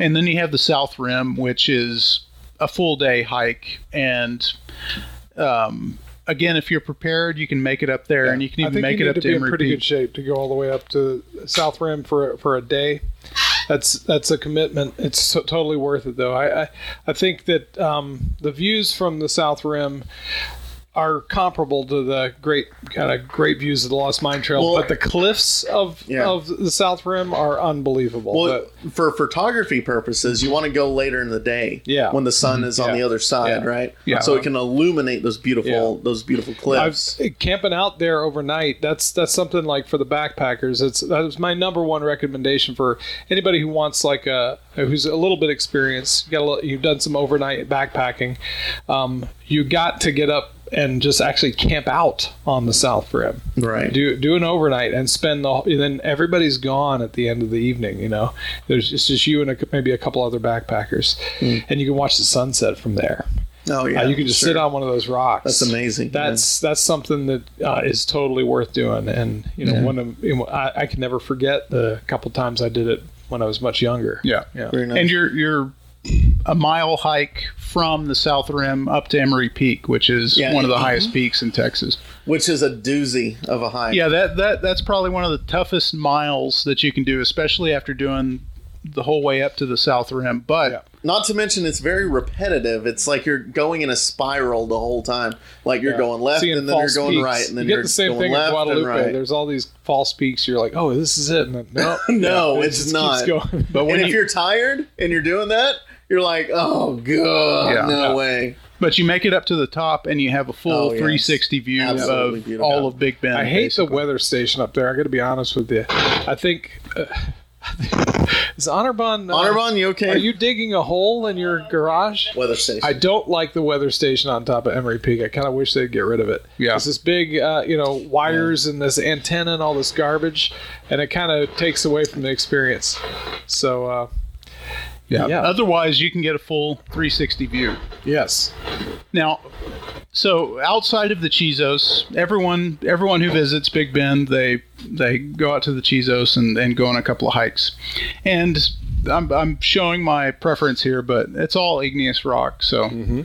And then you have the South Rim, which is a full day hike. And um, again, if you're prepared, you can make it up there, and you can even make it up to be in pretty Peak. good shape to go all the way up to South Rim for for a day. That's that's a commitment. It's so, totally worth it, though. I I, I think that um, the views from the South Rim are comparable to the great kind of great views of the Lost Mine Trail, Well- but the cliffs of Yeah. of the South Rim are unbelievable. Well, for photography purposes, you want to go later in the day. Yeah. When the sun is on the other side, Yeah. right? Yeah. So it can illuminate those beautiful Yeah. those beautiful I've cliffs. camping out there overnight. That's that's something like for the backpackers. It's that's my number one recommendation for anybody who wants like a who's a little bit experienced. You got a little, you've done some overnight backpacking. Um, you got to get up and just actually camp out on the South Rim. right. Do do an overnight and spend the and then everybody's gone at the end of the evening. You know, there's it's just you and a, maybe a couple other backpackers, and you can watch the sunset from there. oh yeah. Uh, you can just sure. sit on one of those rocks. That's amazing. That's that's something that uh, is totally worth doing, and you know, Yeah. one of you know, I, I can never forget the couple times I did it when I was much younger. Yeah. yeah. Very nice. And you're you're a mile hike from the South Rim up to Emory Peak, which is Yeah. one of the mm-hmm. highest peaks in Texas. Which is a doozy of a hike. Yeah, that that that's probably one of the toughest miles that you can do, especially after doing the whole way up to the South Rim. But Yeah. Not to mention, it's very repetitive. It's like you're going in a spiral the whole time. Like you're Yeah. going left, Seeing and then you're going peaks. right, and then you are get the same going thing at left Guadalupe. and right. There's all these false peaks. You're like, oh, this is it. And then, no, No, it it's just not. Keeps going. but when and if you're tired and you're doing that, you're like, oh god, Yeah. no Yeah. way. But you make it up to the top, and you have a full Oh, yes. 360 view Absolutely of beautiful. all of Big Bend. I hate basically. the weather station up there. I got to be honest with you. I think uh, is Anirban. Uh, Anirban, you okay? Are you digging a hole in your garage? weather station? I don't like the weather station on top of Emory Peak. I kind of wish they'd get rid of it. Yeah. it's this big, uh, you know, wires and this antenna and all this garbage, and it kind of takes away from the experience. So, uh, Yeah. Yeah. Otherwise, you can get a full 360 view. yes, Now, so outside of the Chisos, everyone everyone who visits Big Bend, they they go out to the Chisos and, and go on a couple of hikes. And I'm, I'm showing my preference here, but it's all igneous rock. So mm-hmm.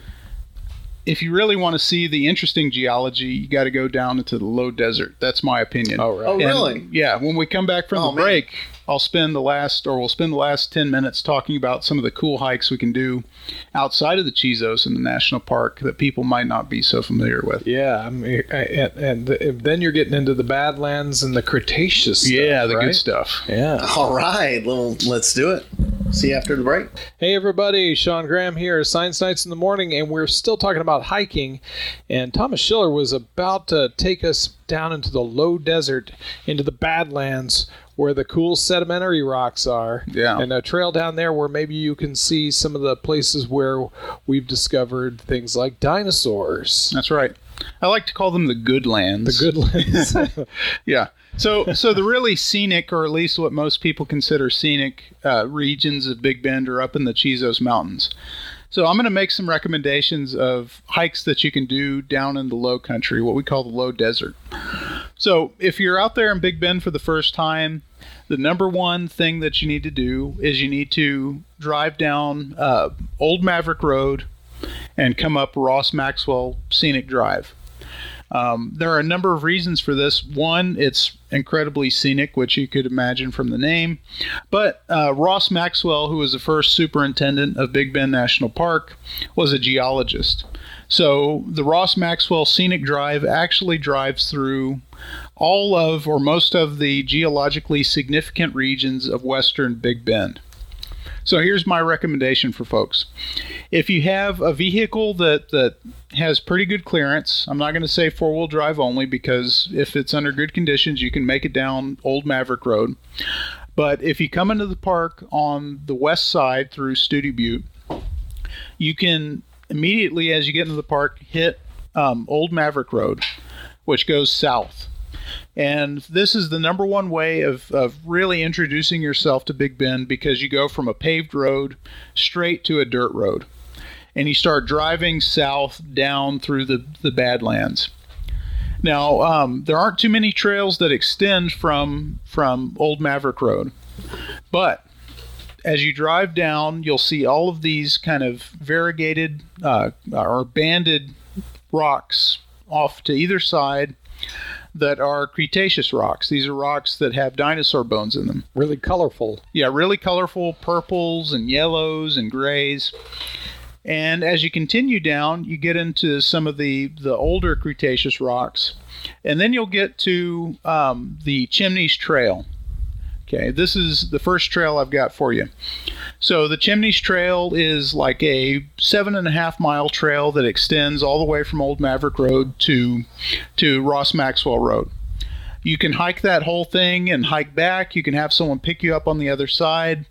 if you really want to see the interesting geology, you got to go down into the low desert. That's my opinion. Oh, right. Oh, And, really? Yeah. When we come back from Oh, the man. break, I'll spend the last, or we'll spend the last 10 minutes talking about some of the cool hikes we can do outside of the Chisos in the national park that people might not be so familiar with. yeah. I mean, I- and, and the, then you're getting into the Badlands and the Cretaceous. Stuff, yeah, the right? good stuff. Yeah. All right, well, let's do it. See you after the break. Hey everybody, Sean Graham here, Science Knights in the Morning, and we're still talking about hiking. And Thomas Shiller was about to take us down into the low desert, into the Badlands, where the cool sedimentary rocks are. Yeah. And a trail down there where maybe you can see some of the places where we've discovered things like dinosaurs. That's right. I like to call them the good lands. The good lands. Yeah. So, so the really scenic, or at least what most people consider scenic, uh, regions of Big Bend are up in the Chisos Mountains. So, I'm going to make some recommendations of hikes that you can do down in the low country, what we call the low desert. So, if you're out there in Big Bend for the first time, the number one thing that you need to do is you need to drive down uh, Old Maverick Road and come up Ross Maxwell Scenic Drive. Um, there are a number of reasons for this. One, it's incredibly scenic, which you could imagine from the name. But uh, Ross Maxwell, who was the first superintendent of Big Bend National Park, was a geologist. So the Ross Maxwell Scenic Drive actually drives through all of or most of the geologically significant regions of western Big Bend. So here's my recommendation for folks. If you have a vehicle that, that has pretty good clearance, I'm not going to say four wheel drive only because if it's under good conditions, you can make it down Old Maverick Road. But if you come into the park on the west side through Study Butte, you can immediately, as you get into the park, hit um, Old Maverick Road, which goes south. And this is the number one way of, of really introducing yourself to Big Bend because you go from a paved road straight to a dirt road. And you start driving south down through the, the Badlands. Now, um, there aren't too many trails that extend from, from Old Maverick Road. But as you drive down, you'll see all of these kind of variegated uh, or banded rocks off to either side that are Cretaceous rocks. These are rocks that have dinosaur bones in them. really colorful. Yeah, really colorful purples and yellows and grays. And as you continue down, you get into some of the, the older Cretaceous rocks. And then you'll get to um, the Chimneys Trail. Okay, this is the first trail I've got for you. So the Chimneys Trail is like a seven and a half mile trail that extends all the way from Old Maverick Road to to Ross Maxwell Road. You can hike that whole thing and hike back. You can have someone pick you up on the other side.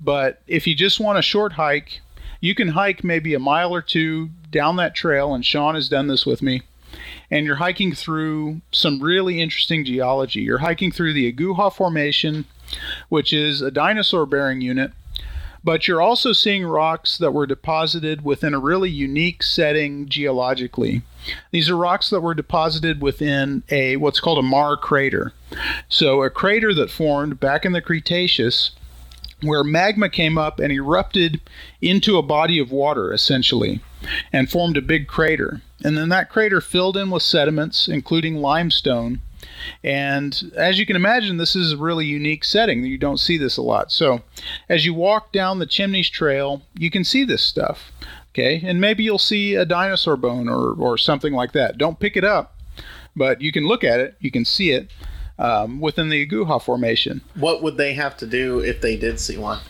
But if you just want a short hike, you can hike maybe a mile or two down that trail, and Sean has done this with me. And you're hiking through some really interesting geology. You're hiking through the Aguja Formation, which is a dinosaur bearing unit but you're also seeing rocks that were deposited within a really unique setting geologically. These are rocks that were deposited within a what's called a maar crater. So a crater that formed back in the Cretaceous where magma came up and erupted into a body of water essentially and formed a big crater. And then that crater filled in with sediments including limestone and as you can imagine, this is a really unique setting. You don't see this a lot. So, as you walk down the Chimneys Trail, you can see this stuff. Okay, and maybe you'll see a dinosaur bone or, or something like that. Don't pick it up, but you can look at it, you can see it um, within the Aguja Formation. What would they have to do if they did see one?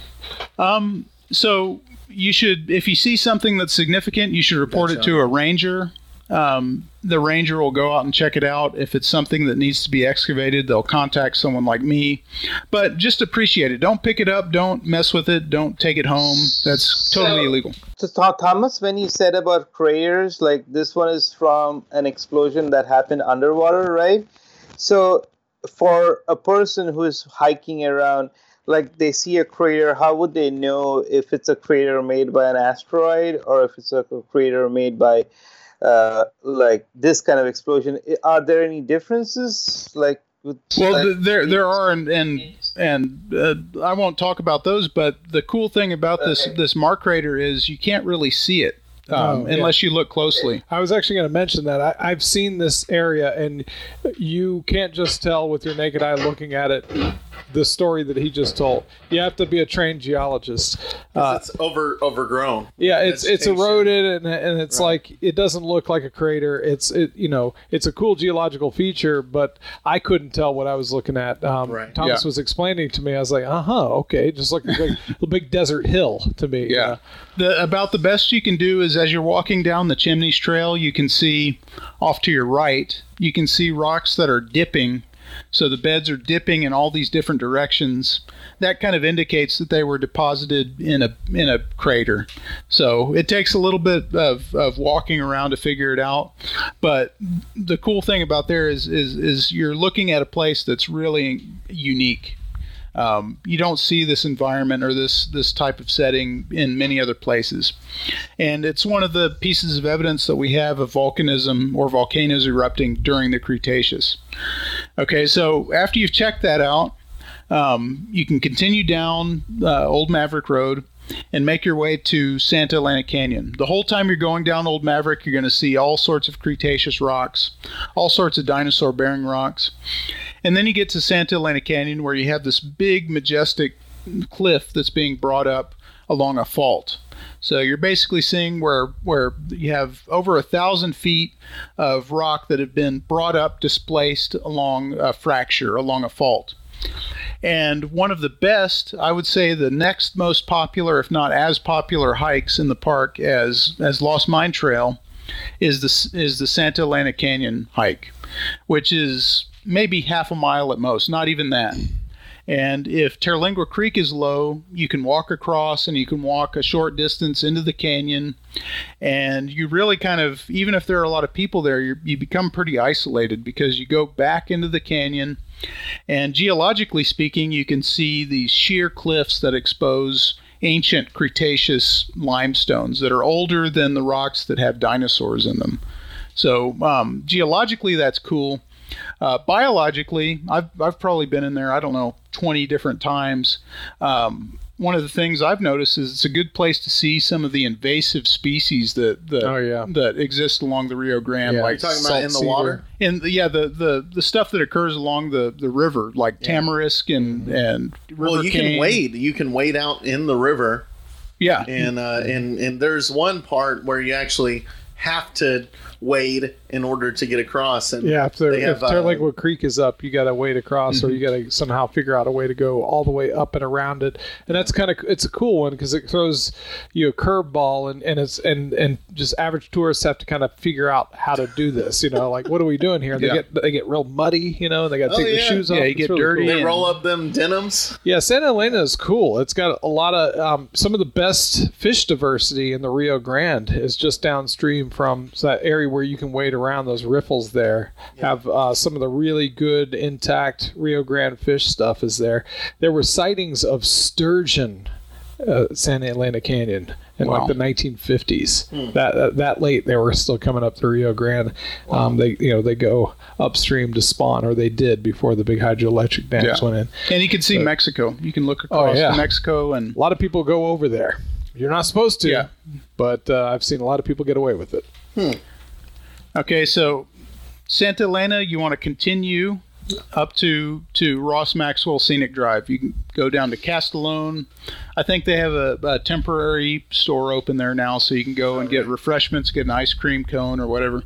Um, so you should, if you see something that's significant, you should report it to a ranger. Um, the ranger will go out and check it out. If it's something that needs to be excavated, they'll contact someone like me. But just appreciate it. Don't pick it up. Don't mess with it. Don't take it home. That's totally So- illegal. So Thomas, when you said about craters, like this one is from an explosion that happened underwater, right? So for a person who is hiking around, like they see a crater, how would they know if it's a crater made by an asteroid or if it's a crater made by uh, like this kind of explosion? Are there any differences? Like, with, Well, like- there there are, and and and uh, I won't talk about those. But the cool thing about this Okay. this maar crater is you can't really see it um, Oh, yeah. unless you look closely. I was actually going to mention that I, I've seen this area, and you can't just tell with your naked eye looking at it the story that he just told. You have to be a trained geologist. Uh, it's over overgrown. yeah, it's it's eroded, and, and it's like it doesn't look like a crater. It's it you know it's a cool geological feature, but I couldn't tell what I was looking at. Um, Right. Thomas Yeah. was explaining to me. I was like, uh huh, okay, just like a big, a big desert hill to me. you know? The about the best you can do is as you're walking down the Chimneys Trail, you can see off to your right, you can see rocks that are dipping. So the beds are dipping in all these different directions. That kind of indicates that they were deposited in a in a crater. So it takes a little bit of, of walking around to figure it out. But the cool thing about there is is is you're looking at a place that's really unique. Um, you don't see this environment or this this type of setting in many other places, and it's one of the pieces of evidence that we have of volcanism or volcanoes erupting during the Cretaceous. Okay, so after you've checked that out, um, you can continue down uh, Old Maverick Road and make your way to Santa Elena Canyon. The whole time you're going down Old Maverick, you're going to see all sorts of Cretaceous rocks, all sorts of dinosaur bearing rocks. And then you get to Santa Elena Canyon where you have this big, majestic cliff that's being brought up along a fault. So you're basically seeing where where you have over a thousand feet of rock that have been brought up, displaced along a fracture, along a fault. And one of the best, I would say, the next most popular, if not as popular, hikes in the park as as Lost Mine Trail, is the is the Santa Elena Canyon hike, which is maybe half a mile at most, not even that. And if Terlingua Creek is low, you can walk across and you can walk a short distance into the canyon. And you really kind of, even if there are a lot of people there, you become pretty isolated because you go back into the canyon. And geologically speaking, you can see these sheer cliffs that expose ancient Cretaceous limestones that are older than the rocks that have dinosaurs in them. So, um, geologically, that's cool. Uh, biologically, I've, I've probably been in there, I don't know, 20 different times. Um, one of the things I've noticed is it's a good place to see some of the invasive species that that, Oh, yeah. that exist along the Rio Grande, Yeah. like You're talking about in the Salt water? in the, yeah the, the the stuff that occurs along the, the river, like tamarisk and and river Well, you can wade. You can wade out in the river, Yeah, and uh, and and there's one part where you actually have to wade in order to get across. And Yeah, if, there, they if have, uh, Terlingua Creek is up, you got to wade across, or you got to somehow figure out a way to go all the way up and around it. And that's kind of it's a cool one because it throws you a curveball, and, and it's and and just average tourists have to kind of figure out how to do this. You know, like what are we doing here? They Yeah. get they get real muddy. You know, and they got to Oh, take their yeah. shoes off. Yeah, you It's get really dirty. cool. they roll up them denims. Yeah, Santa Elena is cool. It's got a lot of um, some of the best fish diversity in the Rio Grande is just downstream from that area where you can wade around those riffles. There have uh, some of the really good intact Rio Grande fish stuff is there. There were sightings of sturgeon. Uh, Santa Elena Canyon in Wow. like the 1950s. That, that that late they were still coming up the Rio Grande. Um, they you know they go upstream to spawn, or they did before the big hydroelectric dams Yeah. went in. and you can see Mexico. You can look across Oh, yeah. Mexico and A lot of people go over there. You're not supposed to, Yeah. but uh, I've seen a lot of people get away with it. Okay, so Santa Elena, you want to continue up to to Ross Maxwell Scenic Drive. You can go down to Castolon. I think they have a, a temporary store open there now, so you can go and get refreshments, get an ice cream cone or whatever.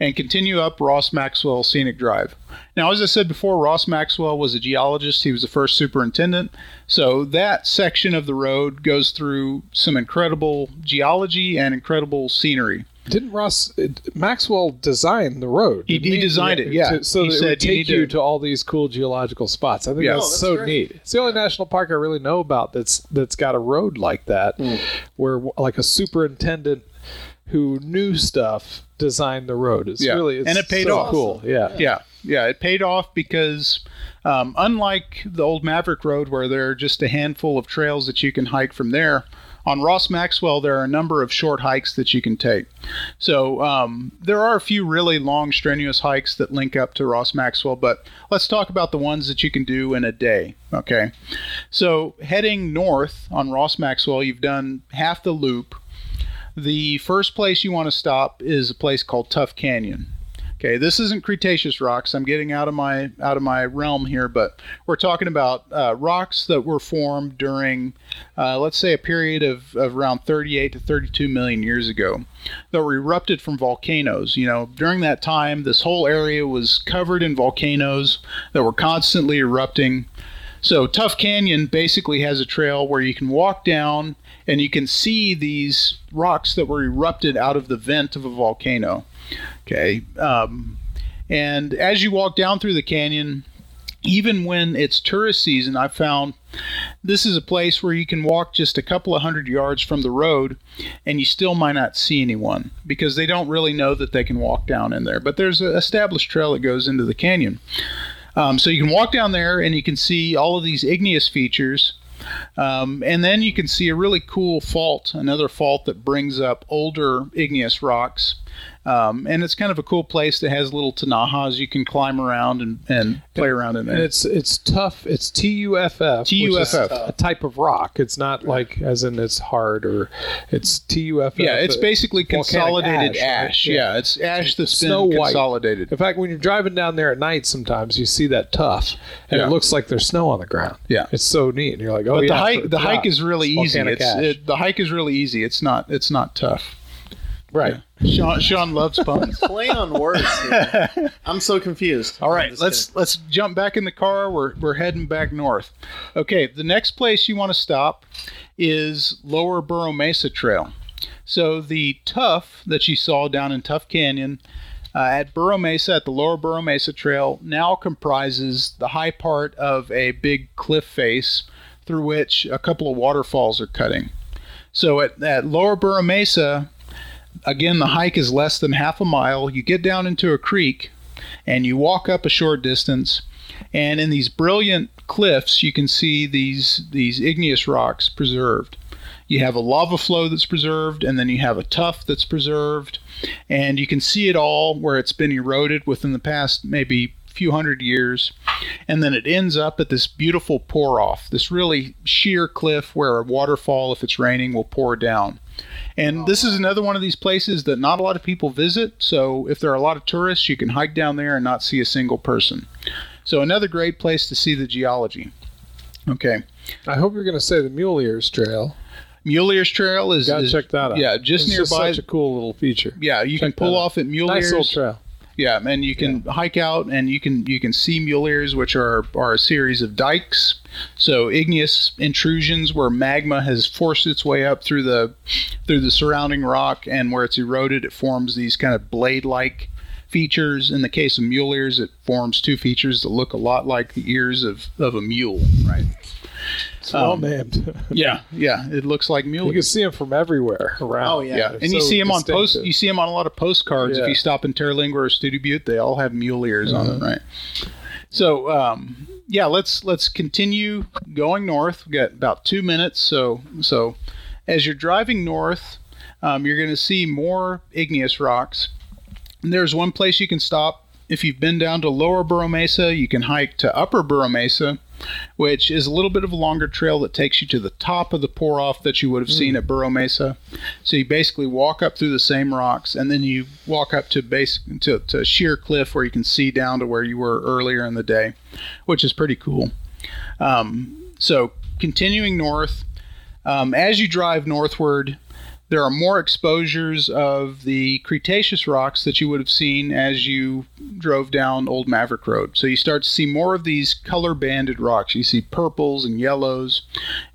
and continue up Ross Maxwell Scenic Drive. Now, as I said before, Ross Maxwell was a geologist. He was the first superintendent. So that section of the road goes through some incredible geology and incredible scenery. Didn't Ross Maxwell design the road? He- he designed it, yeah. to- so He that it would you take need you to- to all these cool geological spots. I think Yeah. that's, Oh, that's so great. neat. It's the only national park I really know about that's that's got a road like that, Hmm. where like a superintendent who knew stuff designed the road. It's Yeah. really it's And it paid so off. Cool, yeah. Yeah, yeah, it paid off because um, unlike the old Maverick Road, where there are just a handful of trails that you can hike from there, on Ross Maxwell there are a number of short hikes that you can take. So um, there are a few really long, strenuous hikes that link up to Ross Maxwell, but let's talk about the ones that you can do in a day. Okay, so heading north on Ross Maxwell, you've done half the loop. The first place you want to stop is a place called Tuff Canyon. Okay, this isn't Cretaceous rocks. I'm getting out of my out of my realm here, but we're talking about uh, rocks that were formed during, uh, let's say, a period of, of around 38 to 32 million years ago, that were erupted from volcanoes. You know, during that time, this whole area was covered in volcanoes that were constantly erupting. So Tuff Canyon basically has a trail where you can walk down and you can see these rocks that were erupted out of the vent of a volcano. Okay. Um, and as you walk down through the canyon, even when it's tourist season, I found this is a place where you can walk just a couple of hundred yards from the road and you still might not see anyone because they don't really know that they can walk down in there. But there's an established trail that goes into the canyon. Um, so you can walk down there and you can see all of these igneous features. Um, and then you can see a really cool fault, another fault that brings up older igneous rocks. Um, and it's kind of a cool place that has little tinajas you can climb around and, and play around in there. And it's it's tough. It's T U F F. which is TUFF. a type of rock. It's not like as in it's hard or it's T U F F. yeah, it's basically consolidated ash, ash. right? Yeah. it's ash that's Snow been white. consolidated. In fact, when you're driving down there at night, sometimes you see that tuff, and Yeah. it looks like there's snow on the ground. Yeah. it's so neat. And you're like, oh But yeah. the hike, the hike is really easy. It's, it, the hike is really easy. It's not, it's not tough. Right. Sean, Sean loves puns. Play on words. Here. I'm so confused. All I'm right, just let's let's jump back in the car. We're we're heading back north. Okay, the next place you want to stop is Lower Burro Mesa Trail. So the Tuff that you saw down in Tuff Canyon uh, at Burro Mesa at the Lower Burro Mesa Trail now comprises the high part of a big cliff face through which a couple of waterfalls are cutting. So at, at Lower Burro Mesa, again, the hike is less than half a mile. You get down into a creek and you walk up a short distance. And in these brilliant cliffs you can see these these igneous rocks preserved. You have a lava flow that's preserved and then you have a tuff that's preserved. And you can see it all where it's been eroded within the past maybe few hundred years. And then it ends up at this beautiful pour off this really sheer cliff where a waterfall if it's raining will pour down and oh, this is another one of these places that not a lot of people visit. So if there are a lot of tourists, you can hike down there and not see a single person. So another great place to see the geology. Okay. I hope you're going to say the Mule Ears Trail. Mule Ears Trail is, Gotta is- check that out. Yeah, just It's nearby. such a cool little feature. yeah, you can pull off at Mule nice Ears. little trail. Yeah, and you can hike out and you can you can see mule ears, which are are a series of dikes. So igneous intrusions where magma has forced its way up through the through the surrounding rock, and where it's eroded, it forms these kind of blade-like features. In the case of mule ears, it forms two features that look a lot like the ears of, of a mule. Right. It's well Um, named. Yeah, yeah. It looks like mule you can see them from everywhere around. Oh, yeah. Yeah, They're and you so see them on post. You see them on a lot of postcards. Yeah. If you stop in Terlingua or Study Butte, they all have mule ears on Uh-huh. them, right? So, um, yeah, let's let's continue going north. We got about two minutes. So, so as you're driving north, um, you're going to see more igneous rocks. And there's one place you can stop. If you've been down to Lower Burro Mesa, you can hike to Upper Burro Mesa, which is a little bit of a longer trail that takes you to the top of the pour off that you would have seen at Burro Mesa. So you basically walk up through the same rocks, and then you walk up to base to, to sheer cliff where you can see down to where you were earlier in the day, which is pretty cool. Um, so continuing north, um, as you drive northward, there are more exposures of the Cretaceous rocks that you would have seen as you drove down Old Maverick Road. So you start to see more of these color banded rocks. You see purples and yellows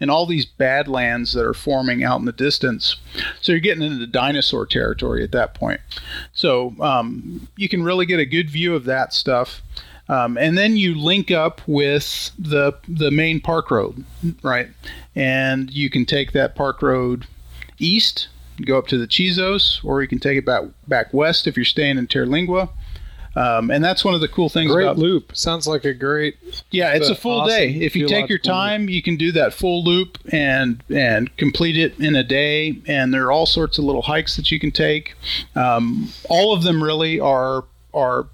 and all these badlands that are forming out in the distance. So you're getting into dinosaur territory at that point. So um, you can really get a good view of that stuff. Um, and then you link up with the the main park road, right? And you can take that park road east, go up to the Chisos, or you can take it back back west if you're staying in Terlingua. Um, and that's one of the cool things Great about loop. Sounds like a great. yeah, it's a full awesome day. If you take your time, you can do that full loop and and complete it in a day. And there are all sorts of little hikes that you can take. Um, all of them really are are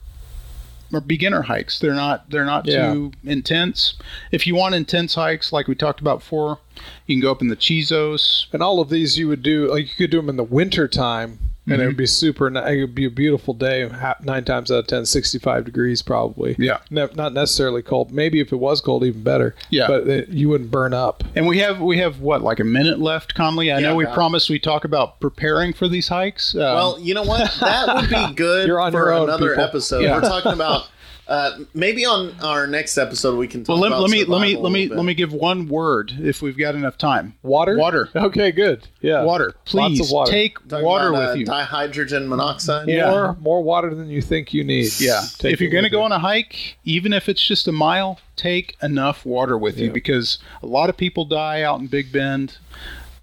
beginner hikes. They're not they're not Yeah. too intense. If you want intense hikes, like we talked about before, you can go up in the Chisos. And all of these you would do like you could do them in the winter time, and Mm-hmm. it would be super. It would be a beautiful day. Nine times out of 10, 65 degrees probably. Yeah. Ne- not necessarily cold. Maybe if it was cold, even better. Yeah. But it, you wouldn't burn up. And we have we have what like a minute left, Conley. I Yeah, know we about. promised we talk about preparing for these hikes. Um, Well, you know what? That would be good You're on for your own, another people. episode. Yeah. We're talking about uh, maybe on our next episode we can talk well, let, about let me let me let me let me give one word if we've got enough time. Water. Water. Okay, good. Yeah. Water, please Lots of water. take Talking water about, with uh, you. Dihydrogen monoxide. Yeah. More more water than you think you need. Yeah. Take if you're going to go you. on a hike, even if it's just a mile, take enough water with you because a lot of people die out in Big Bend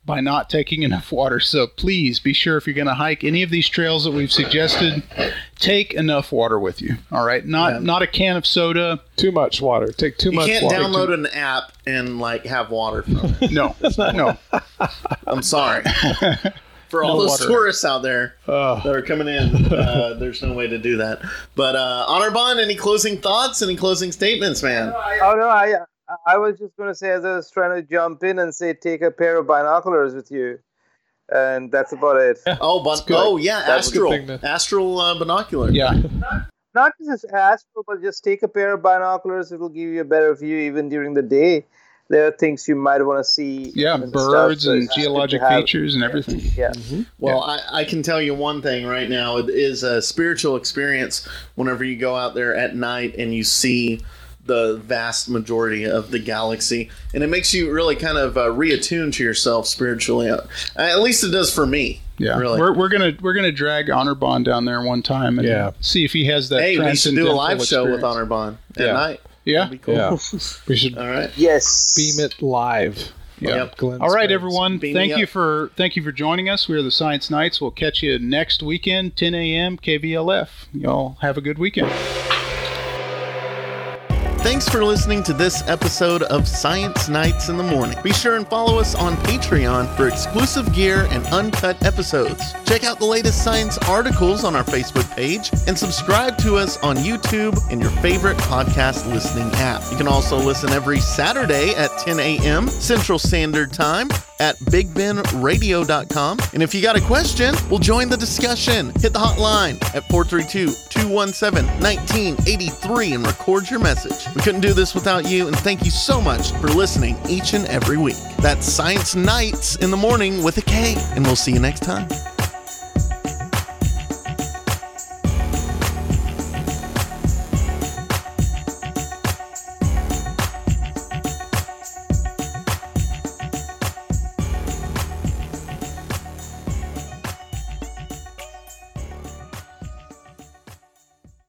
by not taking enough water. So please be sure if you're going to hike any of these trails that we've suggested, take enough water with you. All right? Not Yeah. not a can of soda. too much water. Take too You much You can't water. download an app and like have water. From it. No. no. I'm sorry. For all No those water. tourists out there Ugh. that are coming in, uh, there's no way to do that. But uh, Anirban, any closing thoughts? Any closing statements, man? Oh no, I I was just going to say as I was trying to jump in and say take a pair of binoculars with you, and that's about it. Oh, but good. oh yeah, That's a astral, thing to- astral uh, binocular. Yeah. Not just astral, but just take a pair of binoculars. It'll give you a better view even during the day. There are things you might want to see. Yeah, birds stuff, and it's good to geologic features and everything. Yeah. Well, I, I can tell you one thing right now. It is a spiritual experience whenever you go out there at night and you see the vast majority of the galaxy. And it makes you really kind of uh, reattune to yourself spiritually. Uh, at least it does for me. Yeah, Really. we're, we're gonna we're gonna drag Anirban down there one time and Yeah. see if he has that. hey, we should do a transcendental live show with. Anirban at Yeah. night. Yeah, That'd be cool. Yeah. We should All right. Yes. beam it live. yeah. Yep. Glenn All right, Springs. everyone. Beam thank you up. for thank you for joining us. We're the Science Knights. We'll catch you next weekend, 10 a.m. KVLF. Y'all have a good weekend. Thanks for listening to this episode of Science Knights in the Morning. Be sure and follow us on Patreon for exclusive gear and uncut episodes. Check out the latest science articles on our Facebook page and subscribe to us on YouTube and your favorite podcast listening app. You can also listen every Saturday at 10 a.m. Central Standard Time at bigbenradio.com. And if you got a question, we'll join the discussion. Hit the hotline at 432 217 1983 and record your message. We couldn't do this without you, and thank you so much for listening each and every week. That's Science Knights in the Morning with a K, and we'll see you next time.